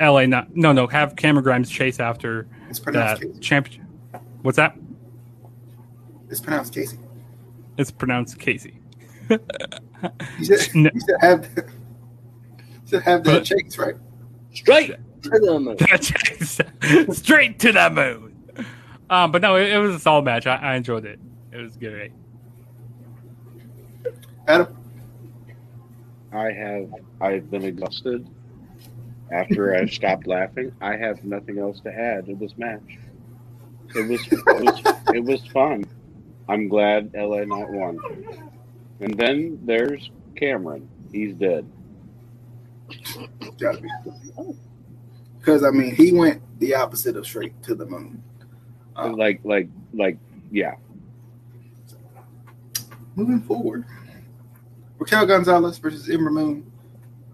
LA Knight no no have Cameron Grimes chase after it's pronounced that Casey. champion. What's that? It's pronounced Casey. It's pronounced Casey. You should, *laughs* No. you should have the, you should have the chase right. Straight to the moon. *laughs* Straight to the moon. Um, but no, it, it was a solid match. I, I enjoyed it. It was great. Adam, I have I've been exhausted. After I *laughs* stopped laughing, I have nothing else to add to this match. It was it was, it was fun. I'm glad LA Knight won. And then there's Cameron. He's dead. gotta be. Because I mean, he went the opposite of straight to the moon. Um, Like like like yeah. moving forward, Raquel Gonzalez versus Ember Moon.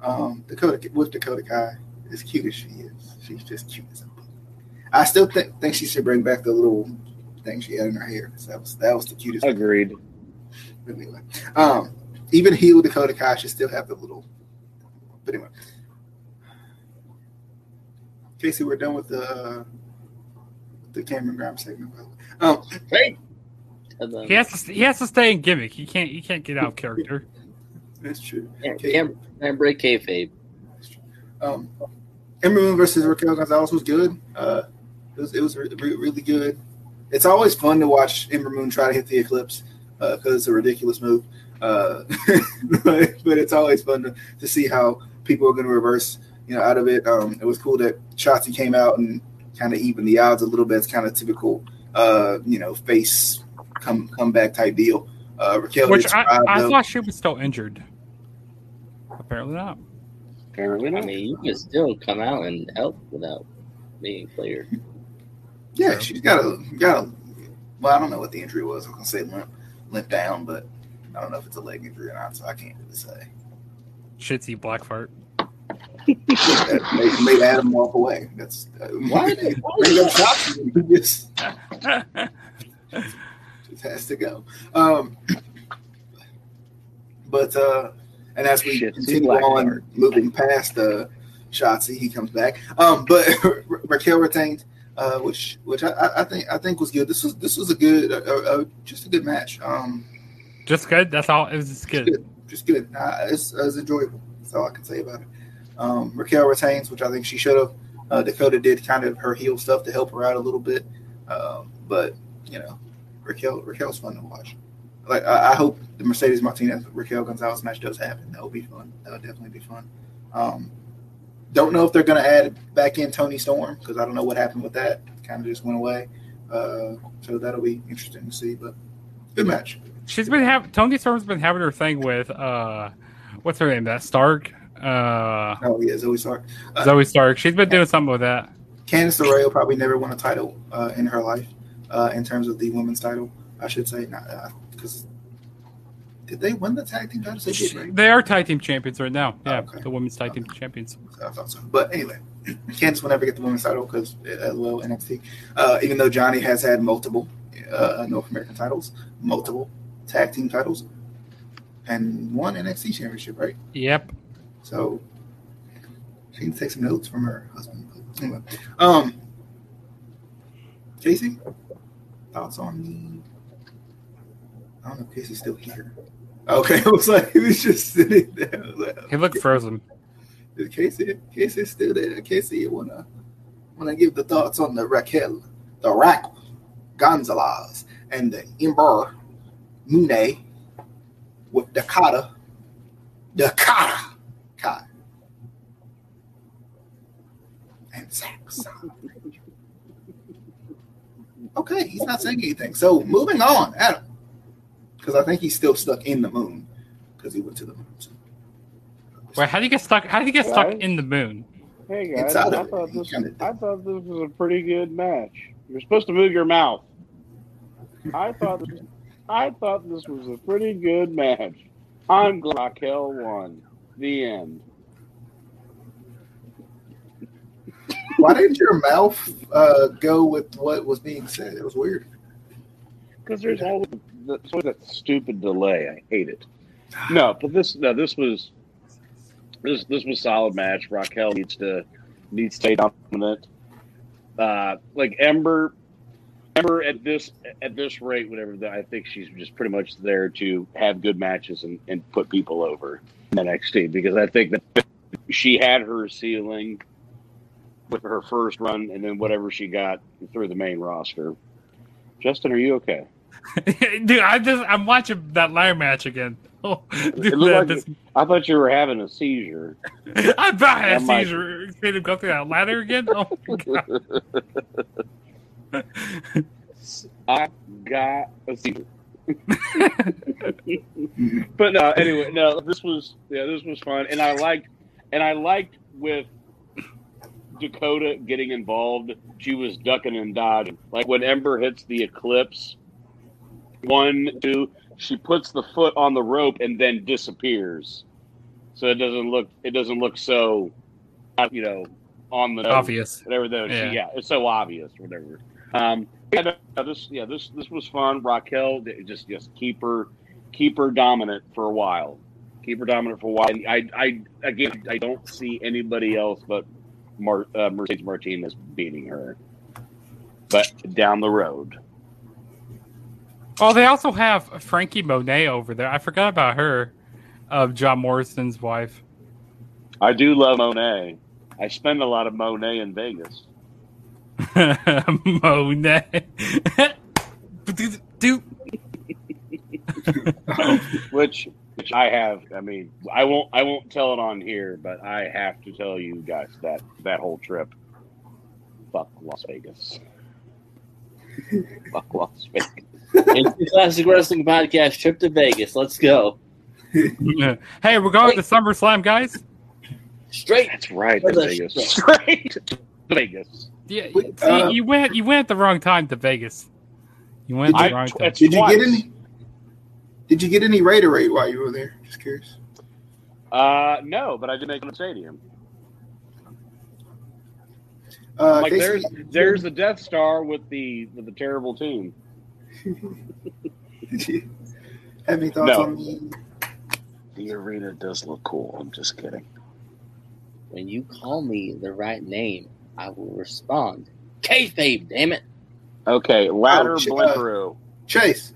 Um, Dakota with Dakota Kai, as cute as she is, she's just cute as a bee. I still think think she should bring back the little thing she had in her hair. 'cause That was that was the cutest. Agreed. But anyway, um, even heel Dakota Kai should still have the little. But anyway, Casey, we're done with the uh, the Cameron Grimes segment. By the way. Um, hey. He has to. He has to stay in gimmick. He can't. He can't get out of character. *laughs* that's true. Can't, can't, can't break kayfabe. Um, Ember Moon versus Raquel Gonzalez was good. Uh, it was, it was re- re- really good. It's always fun to watch Ember Moon try to hit the Eclipse because it's a ridiculous move. Uh, *laughs* but, but it's always fun to, to see how people are going to reverse, you know, out of it. Um, it was cool that Shotzi came out and kind of evened the odds a little bit. It's kind of typical, uh, you know, face come comeback type deal. Uh, Raquel Which I, I thought she was still injured. Apparently not. Apparently not. I mean, you can still come out and help without being cleared. Yeah, she's got a got a. Well, I don't know what the injury was. I was gonna say limp, limp down, but I don't know if it's a leg injury or not, so I can't really say. Shitsy black fart. That *laughs* made, made Adam walk away. That's uh, Why did- why bring up shots. He just, *laughs* just has to go. Um, but uh, and as we Shit, continue on moving past uh, Shotzi, he comes back. Um, but *laughs* Raquel retained, uh, which which I- I, think I think was good. This was this was a good, uh, uh, just a good match. Um, Just good. That's all. It was just just good. good, just good. Uh, it's, it's enjoyable. That's all I can say about it. Um, Raquel retains, which I think she should have. Uh, Dakota did kind of her heel stuff to help her out a little bit, um, but you know, Raquel Raquel's fun to watch. Like I, I hope the Mercedes Martinez Raquel Gonzalez match does happen. That would be fun. That would definitely be fun. Um, don't know if they're going to add back in Toni Storm because I don't know what happened with that. Kind of just went away. Uh, so that'll be interesting to see. But good match. She's been having Toni Storm's been having her thing with uh, what's her name? That Stark. Uh, Oh yeah, Zoey Stark. Uh, Zoey Stark. She's been doing something with that. Candice LeRae will probably never won a title uh, in her life, uh, in terms of the women's title, I should say. Not because did they win the tag team titles? They did, right? They are tag team champions right now. Yeah, Okay. the women's tag team champions. I thought so. But anyway, *laughs* Candice will never get the women's title because, uh, well, NXT. Uh, even though Johnny has had multiple uh, North American titles, multiple tag team titles, and one NXT championship, right? Yep. So she can take some notes from her husband. Anyway, um, Casey, thoughts on the? I don't know if Casey's still here. Okay, *laughs* it was like he was just sitting there. Like, He looked frozen. Is Casey, Casey's still there. Casey, you wanna wanna give the thoughts on the Raquel, the Rack Gonzalez, and the Ember Moon with Dakota, Dakota, Kai, and. Sabre. Okay, he's not saying anything. So moving on, Adam, because I think he's still stuck in the moon because he went to the moon. So. Wait, how do you get stuck? How do you get stuck Right. in the moon? Hey guys, It's I thought this kinda- I thought this was a pretty good match. You're supposed to move your mouth. I thought this, I thought this was a pretty good match. I'm glad Raquel won. The end. Why didn't your mouth uh, go with what was being said? It was weird. Because there's always, there's always that stupid delay. I hate it. No, but this no, this was this this was solid match. Raquel needs to needs to stay dominant. Uh, like Ember, Ember at this at this rate, whatever. I think she's just pretty much there to have good matches and, and put people over in NXT because I think that she had her ceiling with her first run, and then whatever she got through the main roster. Justin, are you okay? *laughs* dude, I just I'm watching that ladder match again. *laughs* Oh, dude, It looked that- like I thought you were having a seizure. *laughs* I about had a might- seizure. Him go through that ladder again. Oh my god. I got a seizure. but no, anyway, no, this was yeah, this was fun, and I liked, and I liked with Dakota getting involved. She was ducking and dodging, like when Ember hits the eclipse. One, two, she puts the foot on the rope and then disappears, so it doesn't look it doesn't look so, you know, on the Obvious. whatever Though Yeah. Yeah. it's so obvious, whatever. Um, yeah, this yeah this this was fun. Raquel just just keep her keep her dominant for a while. Keep her dominant for a while. And I I again I don't see anybody else but Mar- uh, Mercedes Martinez beating her. But down the road, Oh, they also have Frankie Monet over there. I forgot about her, of John Morrison's wife. I do love Monet. I spend a lot of Monet in Vegas. *laughs* Monet. *laughs* *laughs* Which which I have. I mean, I won't I won't tell it on here, but I have to tell you guys that that whole trip. Fuck Las Vegas. Fuck Las Vegas. It's the Classic Wrestling Podcast trip to Vegas. Let's go. *laughs* hey, we're going to SummerSlam, guys. Straight. That's right, to Vegas. Straight to Vegas. Yeah, see, uh, you went you went at the wrong time to Vegas. You went at the I- wrong time. Did you get any? Did you get any Raider rate while you were there? Just curious. Uh, no, but I did make it in the stadium. Uh, like Casey, there's there's the Death Star with the with the terrible tune. Did *laughs* you have any thoughts No. on the? The arena does look cool. I'm just kidding. When you call me the right name, I will respond. Kayfabe, damn it. Okay, louder, Oh, shit. blinkeroo. Chase?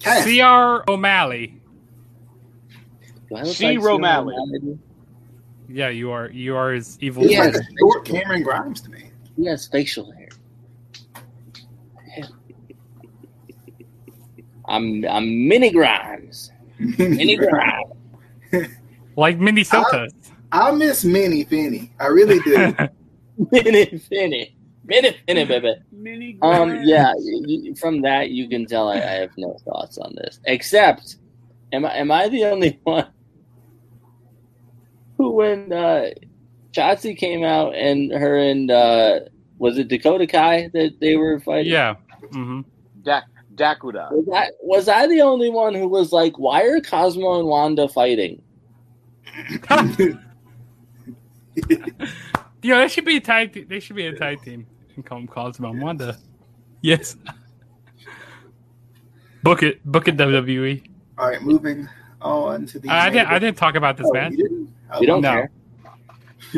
Cass. C.R. O'Malley. Do I C. like Romali. Romali? Yeah, you are you are his evil He's Yeah. like friend. Cameron Grimes to me. He has facial hair. Yeah. I'm I'm Mini Grimes. Mini *laughs* Grimes. like Minnesota. I miss Minnie Finny. I really do. *laughs* Mini Finny. Mini Finny, baby. Mini Um, yeah. From that, you can tell I, I have no thoughts on this. Except, am I am I the only *laughs* one who, when uh, Shotzi came out and her and uh, was it Dakota Kai that they were fighting? yeah. Mm-hmm. Da- Dakuda. Was I, was I the only one who was like, why are Cosmo and Wanda fighting? *laughs* Yeah, they should be a tag. Te- they should be a tag team. And call them Cosmo and Wanda. Yes. *laughs* Book it. Book it. WWE. All right, moving on to the. I, I didn't. I didn't talk about this Oh, match. you didn't? We don't No. care.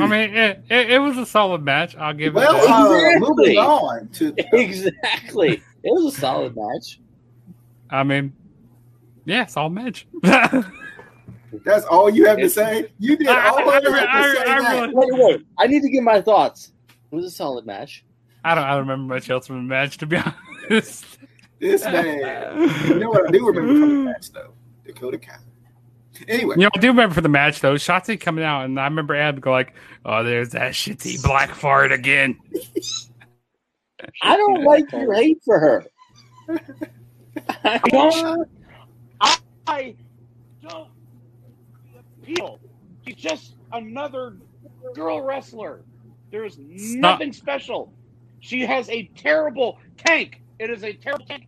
I mean, it, it, it was a solid match. I'll give Well, it. That. uh, moving on to. exactly. It was a solid match. I mean, yeah, solid match. *laughs* That's all you have to say. You did I- all I- you have I- to say. I that. really- Wait, wait. I need to get my thoughts. It was a solid match. I don't. I don't remember much else from the match, to be *laughs* honest. This man. You know what I do remember from the match though? Dakota Kai. Anyway, You know, I do remember for the match though. Shotzi coming out, and I remember Adam go like, "Oh, there's that shitty black fart again." *laughs* I don't like your hate for her. *laughs* I don't. I don't appeal. She's just another girl wrestler. There's nothing special. She has a terrible tank. It is a terrible tank.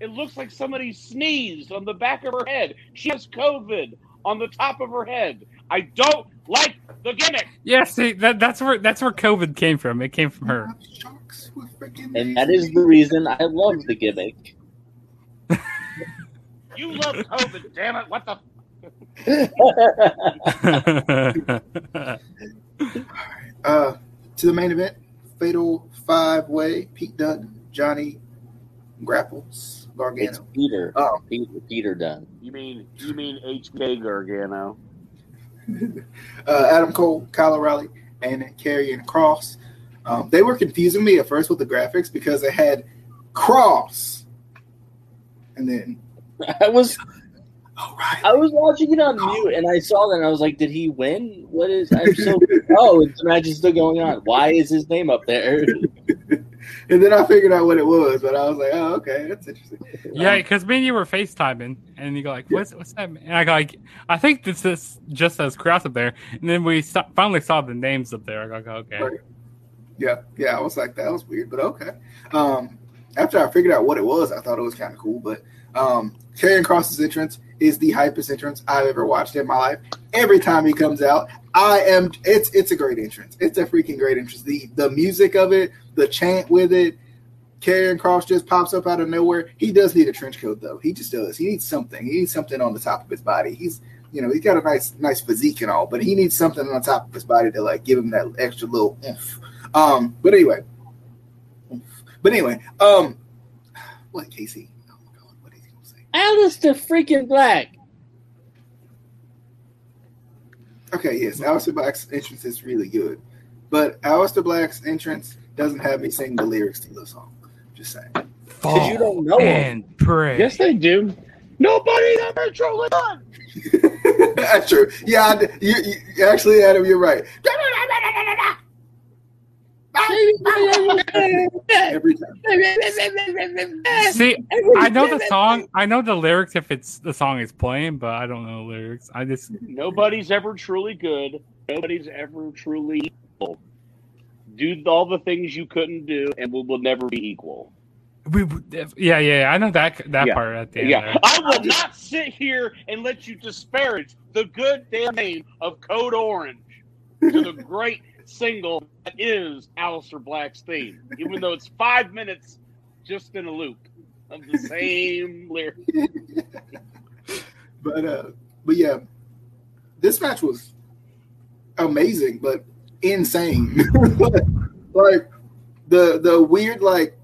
It looks like somebody sneezed on the back of her head. She has COVID on the top of her head. I don't like the gimmick. Yeah, see, that, that's where that's where COVID came from. It came from her. Sharks with freaking And that is the reason I love the gimmick. *laughs* You love COVID, damn it! What the? *laughs* uh to the main event. Fatal five way. Pete Dunne, Johnny Grapples, Gargano. It's Peter. Oh. Peter, Peter Dunne. You mean you mean HK Gargano? *laughs* uh, Adam Cole, Kyle O'Reilly, and Karrion Cross. Um, they were confusing me at first with the graphics because they had Cross, and then I was O'Reilly. I was watching it on mute and I saw that and I was like, did he win? What is I'm so *laughs* oh, the match is still going on. Why is his name up there? *laughs* and then I figured out what it was, but I was like, oh, okay, that's interesting. Yeah, Um, because me and you were FaceTiming, and you go like, "What's what's that?" And I go like, "I think this is just says Cross up there." And then we saw, finally saw the names up there. I go, "Okay." Right. Yeah, yeah, I was like, that was weird, but okay. Um, after I figured out what it was, I thought it was kind of cool. But um, Karrion Cross's entrance is the hypest entrance I've ever watched in my life. Every time he comes out, I am. It's it's a great entrance. It's a freaking great entrance. The the music of it, the chant with it. Karrion Cross just pops up out of nowhere. He does need a trench coat though. He just does. He needs something. He needs something on the top of his body. He's you know he's got a nice nice physique and all, but he needs something on top of his body to like give him that extra little oomph. Um, but anyway, but anyway, um, what Casey? Oh my God, what is he gonna say? Alistair freaking Black. Okay, yes, Aleister Black's entrance is really good, but Aleister Black's entrance doesn't have me sing the lyrics to the song. Just saying. Because you don't know him. and pray. Yes, they do. Nobody's ever truly done. That's true. Yeah, I, d- you, you actually, Adam, you're right. Every time. See, I know the song. I know the lyrics if it's the song is playing, but I don't know the lyrics. I just Nobody's ever truly good. Nobody's ever truly equal. Do all the things you couldn't do, and we will never be equal. we, yeah, yeah, yeah, I know that that Yeah. part at the end. Yeah, there. I will not sit here and let you disparage the good damn name of Code Orange to the great single that is Aleister Black's theme, even though it's five minutes just in a loop of the *laughs* same lyric. *laughs* But uh, but yeah, this match was amazing, but insane. *laughs* like the the weird like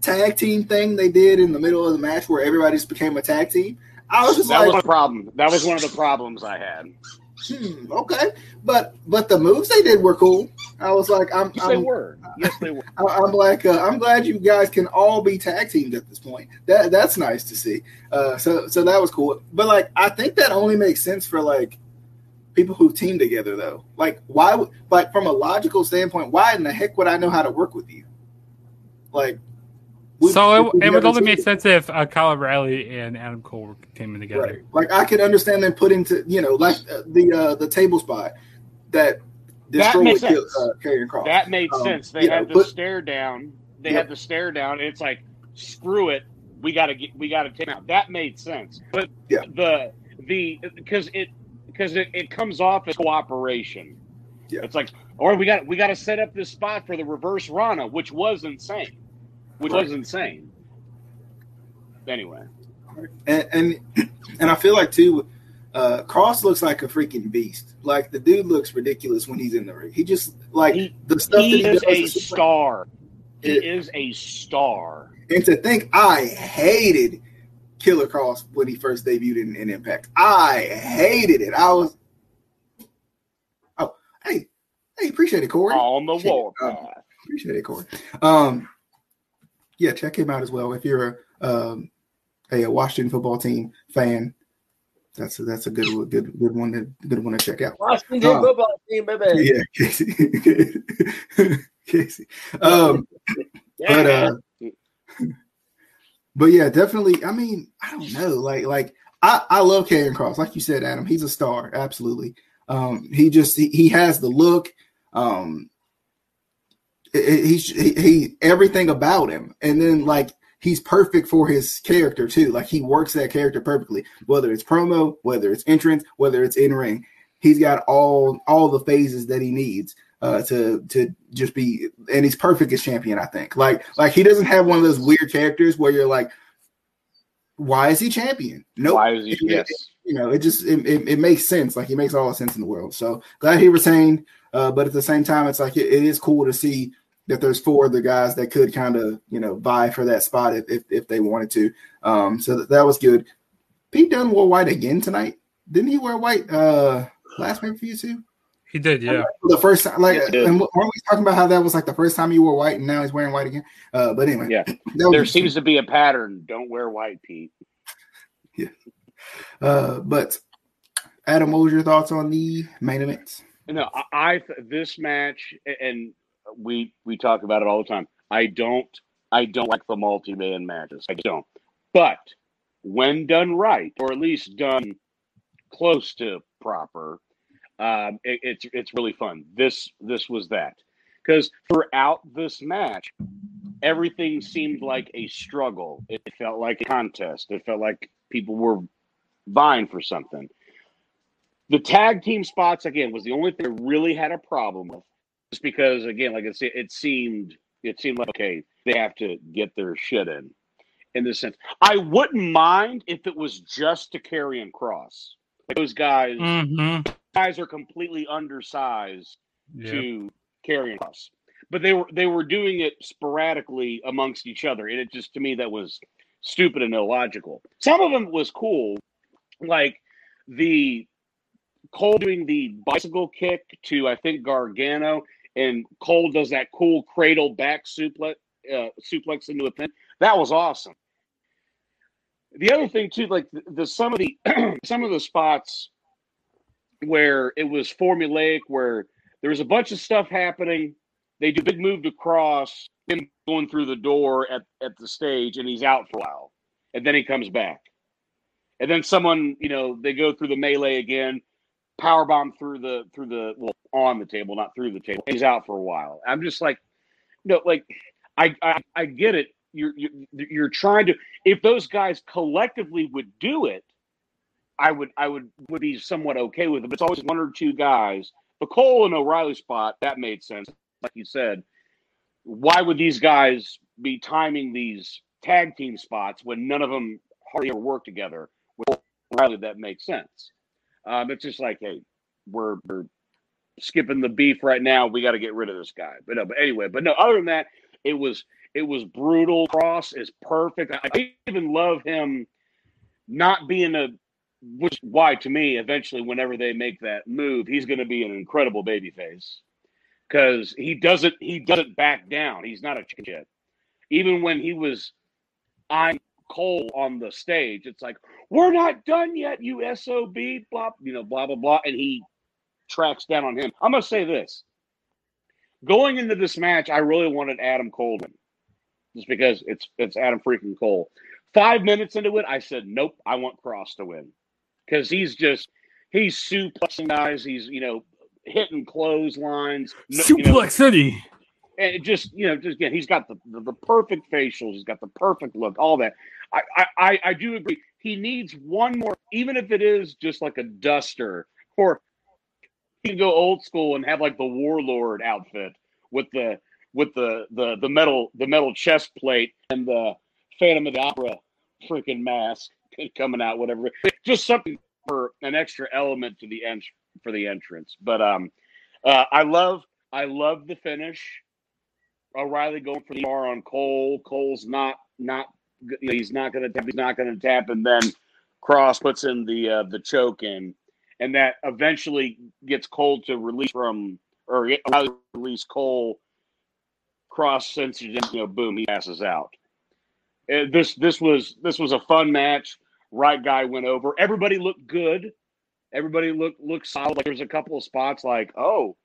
tag team thing they did in the middle of the match where everybody just became a tag team. I was just That like, was a problem. That was one of the problems I had. Hmm, okay, but but the moves they did were cool. I was like, I'm Yes, they I'm, were. Yes, they were. *laughs* I- I'm like, uh, I'm glad you guys can all be tag teamed at this point. That that's nice to see. Uh, so so that was cool. But like, I think that only makes sense for like people who team together, though. Like, why? would Like from a logical standpoint, why in the heck would I know how to work with you? Like, we- So it, it would only make sense if uh, Kyle O'Reilly and Adam Cole were teaming together. Right. Like I could understand them putting to you know like uh, the uh, the table spot that destroyed makes Kill- uh, Karrion Cross. That made Um, sense. They you know, had the but- stare down. They Yeah. had the stare down. It's like screw it. We got to get. We got to take out. That made sense. But Yeah. the the because it because it, it comes off as cooperation. Yeah. It's like, or we got we got to set up this spot for the reverse Rana, which was insane. Which was insane. Anyway, and and, *clears throat* and I feel like too, uh, Cross looks like a freaking beast. Like the dude looks ridiculous when he's in the ring. He just like He- the stuff he that he is does. a is just like- star. He It- is a star. and to think, I hated Killer Cross when he first debuted in, in Impact. I hated it. I was, oh, hey, hey, appreciate it, Corey. On the Appreciate it. warpath. Um, Appreciate it, Corey. Um, yeah, check him out as well if you're a um, a Washington football team fan. That's a, that's a good good good one to good one to check out. Washington Uh, football team, baby. Yeah, *laughs* Casey. Casey. Um, but uh, but yeah, definitely. I mean, I don't know. Like like I I love Karrion Cross. Like you said, Adam, he's a star. Absolutely. Um, he just he, he has the look. Um, he, he he everything about him, and then like he's perfect for his character too. Like he works that character perfectly, whether it's promo, whether it's entrance, whether it's in ring. He's got all all the phases that he needs uh, to to just be, and he's perfect as champion. I think. Like like he doesn't have one of those weird characters where you're like, why is he champion? No, Why is he? Yes. you know, it just it, it, it makes sense. Like he makes all the sense in the world. So glad he retained. Uh, but at the same time, it's like it, it is cool to see that there's four of the guys that could kind of you know vie for that spot if if, if they wanted to. Um, so that, that was good. Pete Dunne wore white again tonight. Didn't he wear white uh last pay for you too? He did, yeah. The first time, like, and weren't we talking about how that was like the first time he wore white, and now he's wearing white again? Uh, but anyway, Yeah. *laughs* There seems to be a pattern. Don't wear white, Pete. *laughs* Yeah. Uh, but Adam, what was your thoughts on the main event? No, I, I this match, and we we talk about it all the time. I don't I don't like the multi man matches. I don't. But when done right, or at least done close to proper, um, it, it's it's really fun. This this was that because throughout this match, everything seemed like a struggle. It felt like a contest. It felt like people were vying for something. The tag team spots again was the only thing I really had a problem with, just because again, like I said, it seemed it seemed like okay, they have to get their shit in. In this sense, I wouldn't mind if it was just to carry and cross. Like those guys, Mm-hmm. guys are completely undersized Yeah. to carrying us. But they were they were doing it sporadically amongst each other, and it just to me that was stupid and illogical. Some of them was cool, like the Cole doing the bicycle kick to I think Gargano, and Cole does that cool cradle back suplex uh, suplex into a pin. That was awesome. The other thing too, like the, the some of the *clears throat* some of the spots where it was formulaic, where there was a bunch of stuff happening. They do big move to Kross, him going through the door at, at the stage, and he's out for a while. And then he comes back. And then someone, you know, they go through the melee again, power bomb through the through the well on the table, not through the table. He's out for a while. I'm just like, no, like I I, I get it. You're, you're you're trying to if those guys collectively would do it, I would I would would be somewhat okay with it. But it's always one or two guys. The Cole and O'Reilly spot that made sense, like you said. Why would these guys be timing these tag team spots when none of them hardly ever work together? With O'Reilly, that makes sense. Um, it's just like, hey, we're, we're skipping the beef right now. We got to get rid of this guy. But no, but anyway, but no. Other than that, it was it was brutal. Kross is perfect. I, I even love him not being a which why to me eventually whenever they make that move he's going to be an incredible babyface because he doesn't he doesn't back down he's not a chicken shit even when he was i'm cole on the stage it's like we're not done yet you sob blah you know blah blah blah and he tracks down on him i'm going to say this going into this match i really wanted adam cole to win just because it's it's adam freaking cole five minutes into it i said nope i want Kross to win because he's just he's suplexing guys. He's you know hitting clotheslines. no- you know, City. and just you know just again he's got the, the the perfect facials. He's got the perfect look. All that. I I, I do agree. He needs one more, even if it is just like a duster, or he can go old school and have like the warlord outfit with the with the the the metal the metal chest plate and the Phantom of the Opera freaking mask coming out, whatever. Just something for an extra element to the ent- for the entrance. But um, uh, I love I love the finish. O'Reilly going for the bar on Cole. Cole's not not you know, he's not going to tap. He's not going to tap, and then Kross puts in the uh, the choke in, and that eventually gets Cole to release from or release Cole. Kross senses you know, boom, he passes out. Uh, this this was this was a fun match. Right guy went over. Everybody looked good. Everybody looked looked solid. Like there was a couple of spots like, oh,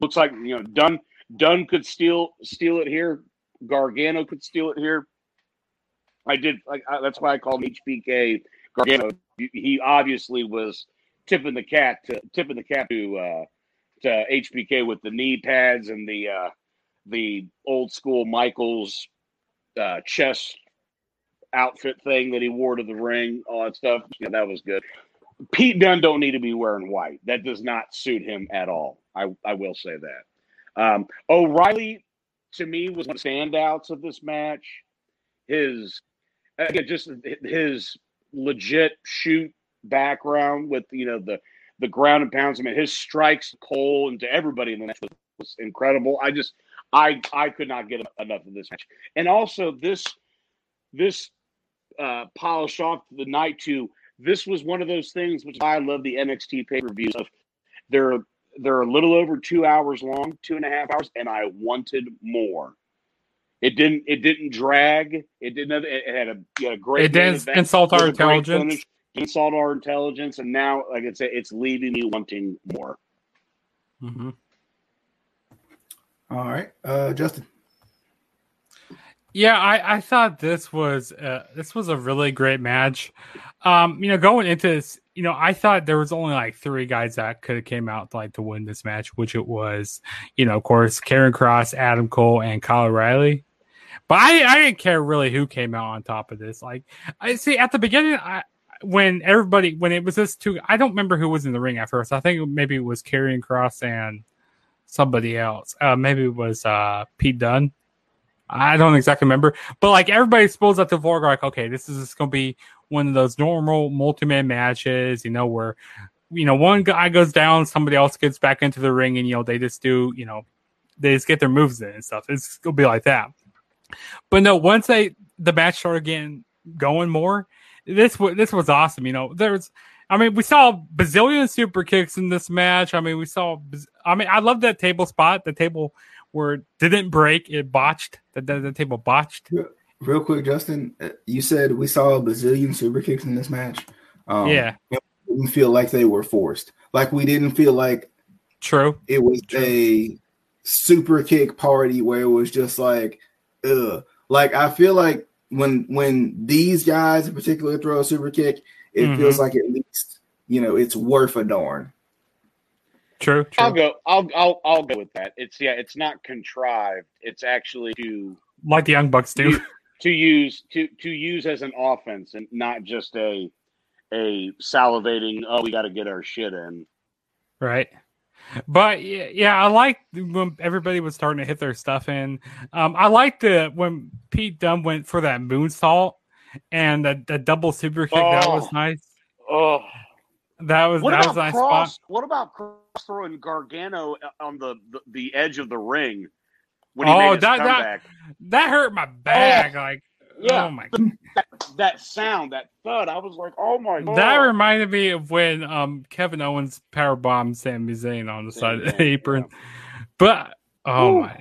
looks like you know Dunne Dunne could steal steal it here. Gargano could steal it here. I did like I, that's why I called him HBK Gargano. He- He obviously was tipping the cat to tipping the cap to uh, to HBK with the knee pads and the uh, the old school Michaels uh, chest outfit thing that he wore to the ring, all that stuff. Yeah, that was good. Pete Dunne don't need to be wearing white. That does not suit him at all. I, I will say that. Um, O'Reilly, to me, was one of the standouts of this match. His again, just his legit shoot background with you know the the ground and pounds. I mean, his strikes Cole and to everybody in the match was, incredible. I just I I could not get enough of this match, and also this this uh, polished off the night too. This was one of those things which I love the NXT pay per views of. They're they're a little over two hours long, two and a half hours, and I wanted more. It didn't. It didn't drag. It didn't. It had a, it had a great. It didn't insult our intelligence. Finish, insult our intelligence, and now, like I said, it's leaving me wanting more. Mm-hmm. All right, uh, Justin. Yeah, I, I thought this was uh, this was a really great match. Um, you know, going into this, you know, I thought there was only like three guys that could have came out like to win this match, which it was, you know, of course, Karrion Kross, Adam Cole, and Kyle O'Reilly. But I, I didn't care really who came out on top of this. Like, I see at the beginning, I when everybody when it was this two, I don't remember who was in the ring at first. I think maybe it was Karrion Kross and somebody else. Uh, maybe it was uh, Pete Dunne. I don't exactly remember, but like everybody spills up the floor, like, okay, this is going to be one of those normal multi-man matches, you know, where you know one guy goes down, somebody else gets back into the ring, and you know they just do, you know, they just get their moves in and stuff. It's gonna be like that. But no, once they the match started getting going more, this was this was awesome. You know, there's. I mean, we saw bazillion super kicks in this match. I mean, we saw. I mean, I love that table spot. The table where it didn't break, it botched. The, the, the table botched. Real quick, Justin, uh, you said we saw a bazillion super kicks in this match. Um, yeah, didn't feel like they were forced. Like we didn't feel like true. It was true. a super kick party where it was just like, ugh. Like I feel like when when these guys in particular throw a super kick, it mm-hmm. feels like at least you know it's worth a darn. True, true. I'll go. I'll I'll I'll go with that. It's yeah. It's not contrived. It's actually to like the Young Bucks do to use to to use as an offense and not just a a salivating. Oh, we got to get our shit in. Right. But yeah, I like when everybody was starting to hit their stuff in. Um, I liked the when Pete Dunne went for that moonsault and the, the double super kick. Oh. That was oh. nice. Oh, that was what that was nice cross, spot. What about throwing Gargano on the, the, the edge of the ring when he oh, made that, that that hurt my back. Oh. Like yeah. Oh my god. That, that, sound, that thud, I was like, oh my god. That reminded me of when um, Kevin Owens power bombed Sami Zayn on the side of the apron. Yeah. But oh Ooh. my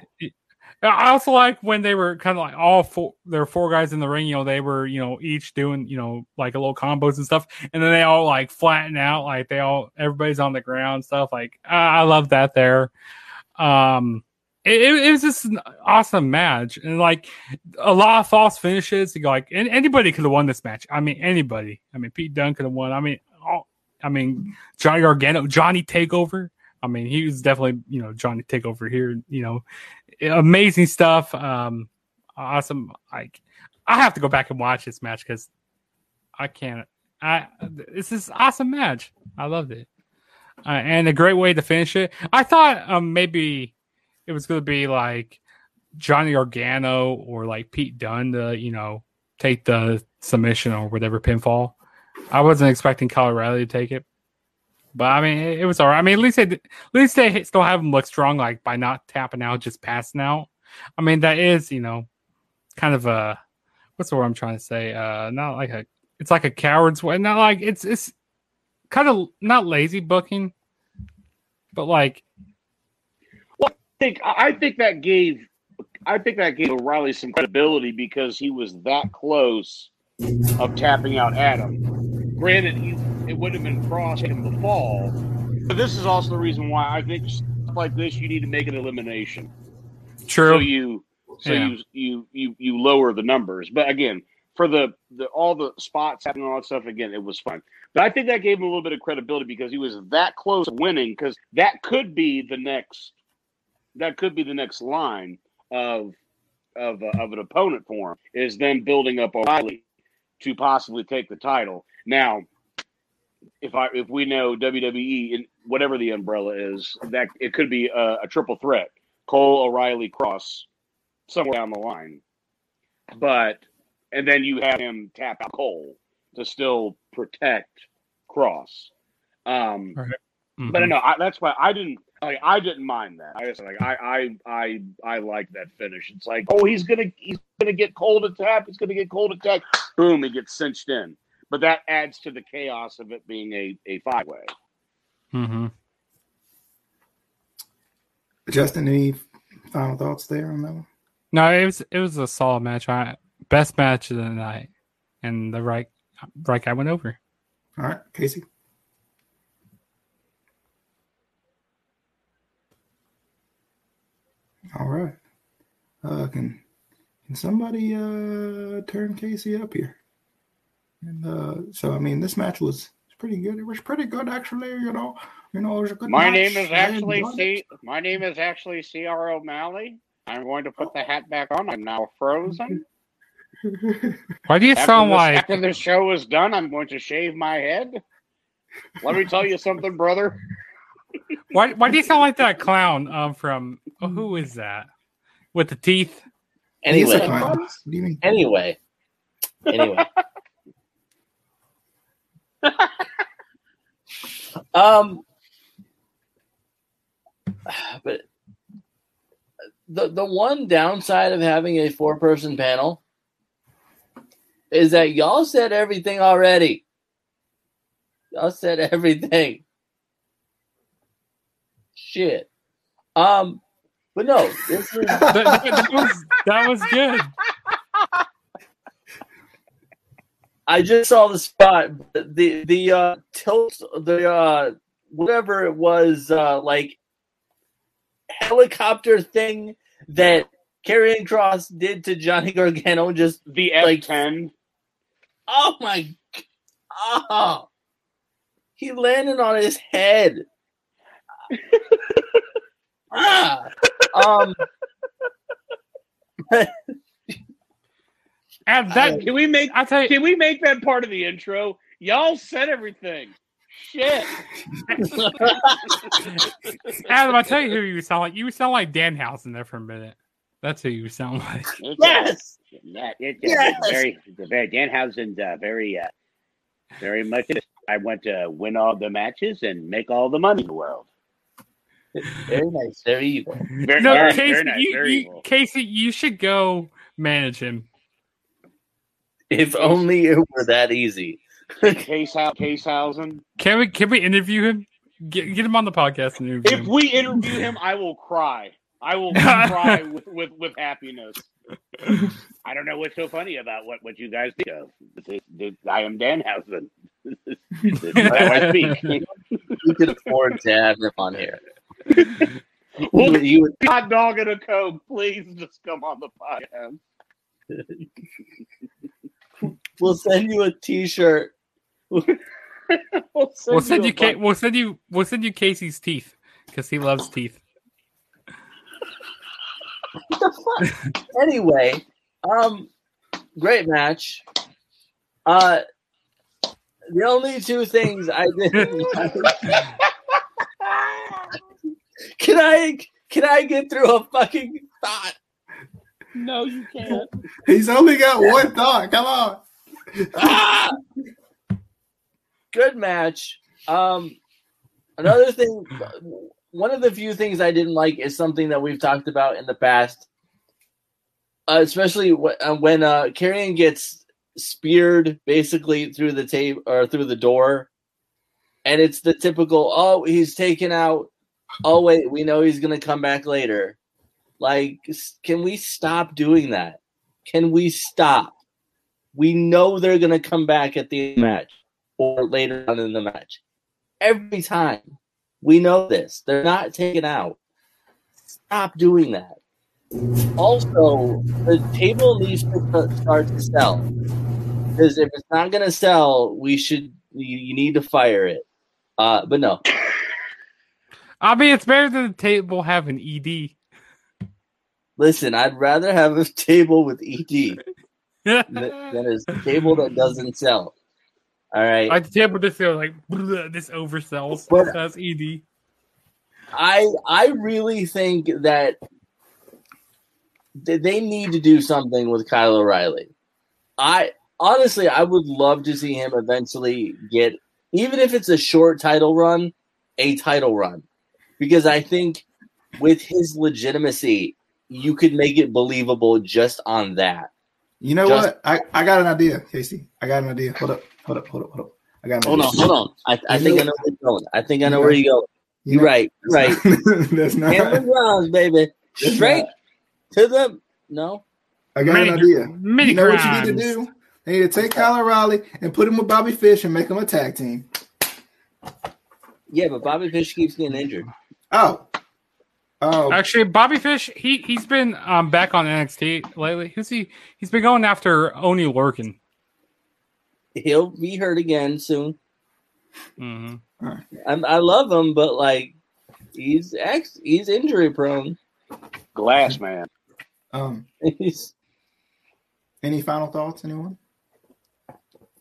I also like when they were kind of like all four there were four guys in the ring, you know, they were, you know, each doing, you know, like a little combos and stuff. And then they all like flatten out, like they all everybody's on the ground stuff. Like I, I love that there. Um it, it, was just an awesome match and like a lot of false finishes. You go like anybody could have won this match. I mean anybody. I mean Pete Dunne could have won. I mean all, I mean Johnny Gargano, Johnny Takeover. I mean he was definitely you know Johnny Takeover here. You know amazing stuff. Um, awesome. Like I have to go back and watch this match because I can't. I this is awesome match. I loved it. Uh, and a great way to finish it. I thought um, maybe it was going to be like Johnny Gargano or like Pete Dunne to, you know, take the submission or whatever pinfall. I wasn't expecting O'Reilly to take it, but I mean, it, it was all right. I mean, at least they, at least they still have him look strong, like by not tapping out, just passing out. I mean, that is, you know, kind of a what's the word I'm trying to say? Uh, not like a, it's like a coward's way. Not like it's it's kind of not lazy booking, but like Well, I think I think that gave I think that gave O'Reilly some credibility because he was that close of tapping out Adam. Granted, he, it would have been frost in the fall, but this is also the reason why I think stuff like this you need to make an elimination. True. So you so yeah. you you you you lower the numbers, but again. For the, the all the spots happening, all that stuff again, it was fun. But I think that gave him a little bit of credibility because he was that close to winning. Because that could be the next that could be the next line of of, uh, of an opponent for him is then building up O'Reilly to possibly take the title. Now, if I if we know WWE in whatever the umbrella is, that it could be a, a triple threat: Cole, O'Reilly, Kross, somewhere down the line. But and then you have him tap out Cole to still protect Kross. Um, right. mm-hmm. But no, I, that's why I didn't. like I didn't mind that. I was like I I I I like that finish. It's like oh he's gonna he's gonna get cold attack. He's gonna get cold attack. Boom, he gets cinched in. But that adds to the chaos of it being a a five way. Mm-hmm. Justin, any final thoughts there on that one? No, it was it was a solid match. I, best match of the night, and the right right guy went over. All right, Casey. All right. Uh, can can somebody uh turn Casey up here? And uh, so I mean, this match was pretty good. It was pretty good actually. You know, you know, it was a good. My match. name is actually C. it. My name is actually C.R. O'Malley. I'm going to put the hat back on. I'm now frozen. *laughs* Why do you After, sound this, like after the show is done, I'm going to shave my head. Let me tell you something, brother. why why do you sound like that *laughs* clown um from oh, who is that with the teeth? Anyway, clown. What do you mean? anyway, anyway. *laughs* *laughs* um, but the the one downside of having a four person panel is that y'all said everything already. Y'all said everything. Shit. Um, but no, this is That, that- was that was good. I just saw the spot. The the uh tilt the uh whatever it was uh like helicopter thing that Karrion Kross did to Johnny Gargano just The Like- F10. oh my oh he landed on his head. *laughs* ah um *laughs* And that Can we make I tell you, can we make that part of the intro? Y'all said everything. Shit. *laughs* Adam, I tell you who you sound like. You sound like Danhausen there for a minute. That's who you sound like. yes Yeah, it, Yes. it's very, it's very Danhausen's uh, very, uh, very much. I want to win all the matches and make all the money in the world. very nice very evil Very, No, very, Casey, very nice, you, very you, evil. Casey, you should go manage him. If only it were that easy Case Casehausen. Can we can we interview him? Get, get him on the podcast and interview If him. we interview him, I will cry. I will *laughs* cry with, with, with happiness. I don't know what's so funny about what, what you guys think of. This- this- I am Danhausen. This is how I speak. *laughs* *laughs* we could afford to have him on here he Well, would, he would hot dog and a coke, please just come on the podcast. We'll send you a t-shirt *laughs* We'll send, We'll send a you Ca- we'll send you we'll send you Casey's teeth because he loves teeth. anyway, um, great match. Uh, the only two things I didn't. *laughs* *laughs* can I can I get through a fucking thought? No, you can't. *laughs* He's only got one thought. Come on. Ah! Good match. Um, another thing, one of the few things I didn't like is something that we've talked about in the past, uh, especially wh- uh, when uh, Karrion gets speared basically through the tape or through the door, and it's the typical, oh, he's taken out. Oh wait, we know he's gonna come back later. Like, can we stop doing that? Can we stop? We know they're going to come back at the match or later on in the match. Every time. We know this. They're not taken out. Stop doing that. Also, the table needs to start to sell. Because if it's not going to sell, we should, you, need to fire it. Uh, but no, I mean, it's better than the table having ED. Listen, I'd rather have a *laughs* table with ED *laughs* than, a table that doesn't sell. All right. The table this feel like *laughs* this oversells. But- That's ED. I I really think that they need to do something with Kyle O'Reilly. I honestly, I would love to see him eventually get, even if it's a short title run, a title run. because I think with his legitimacy, you could make it believable just on that. You know Just- what? I, I got an idea, Casey. I got an idea. Hold up, hold up, hold up, hold up. I got an Hold on, idea. hold on. I, I think know- I know where you're going. I think I know You where know- you're going. You You're know- right. You're right. *laughs* That's not. Cameron Grimes, baby. Straight to the no. I got Mini- an idea. mini you know what you need to do? They need to take Kyle O'Reilly and put him with Bobby Fish and make him a tag team. Yeah, but Bobby Fish keeps getting injured. Oh. Oh. Actually, Bobby Fish, he he's been um, back on NXT lately. Who's he? He's been going after Oni Lorcan. He'll be hurt again soon. hmm I'm, I love him, but like he's ex, he's injury prone. Glass man. Um. He's Any final thoughts, anyone?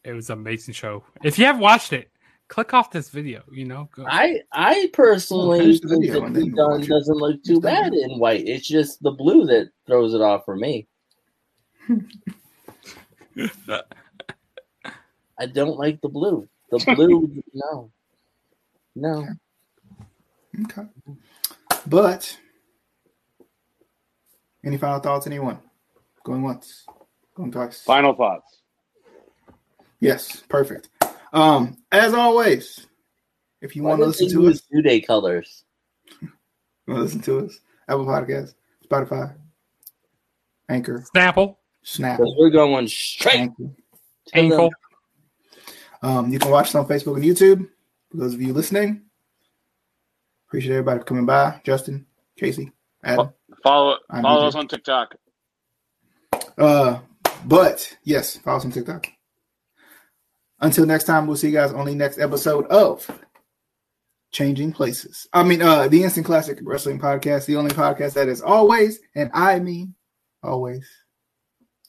It was an amazing show. If you haven't watched it, click off this video. You know, go. I I personally finish the think video that and then Pete we'll Dunne watch it. doesn't look too Just the bad in white. It's just the blue that throws it off for me. *laughs* I don't like the blue. The blue, no, no. Okay. But any final thoughts, anyone? Going once, going twice. Final thoughts. Yes, perfect. Um, as always, if you want to listen to us, New Day colors. you want to listen to us, Apple Podcast, Spotify, Anchor, Snapple, Snap, Because we're going straight Anchor. ankle. Um, you can watch us on Facebook and YouTube. For those of you listening, appreciate everybody for coming by. Justin, Casey, Adam. Follow I'm follow DJ. us on TikTok. Uh, but yes, follow us on TikTok. Until next time, we'll see you guys on the next episode of Changing Places. I mean, uh, the Instant Classic Wrestling Podcast, the only podcast that is always, and I mean always,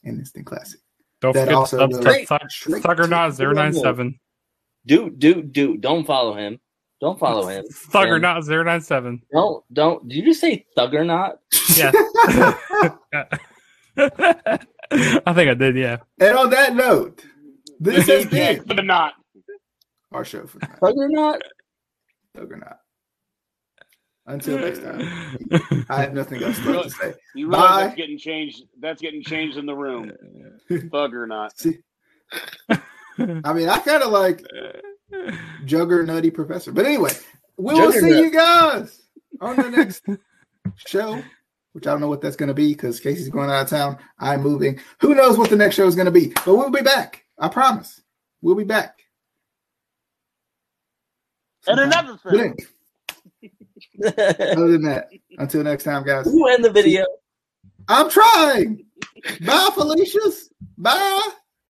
an instant classic. Don't That forget also to goes subscribe. straight Thuggernaut to the 097. Do do do. Don't follow him. Don't follow him. Thuggernaut 097. Don't don't. Did you just say thuggernaut? Yeah. *laughs* *laughs* I think I did, yeah. And on that note, this has been *laughs* but not. our show for tonight. Thuggernaut. Juggernaut. Until next time, *laughs* I have nothing else left to say. You realize Bye. that's getting changed. That's getting changed in the room. *laughs* Bug or not. See, I mean, I kind of like Juggernutty Professor. But anyway, we will see you guys on the next show, which I don't know what that's going to be because Casey's going out of town. I'm moving. Who knows what the next show is going to be? But we'll be back. I promise. We'll be back. And another thing. *laughs* other than that, until next time, guys. Who end the video? I'm trying. Bye, Felicia's. Bye.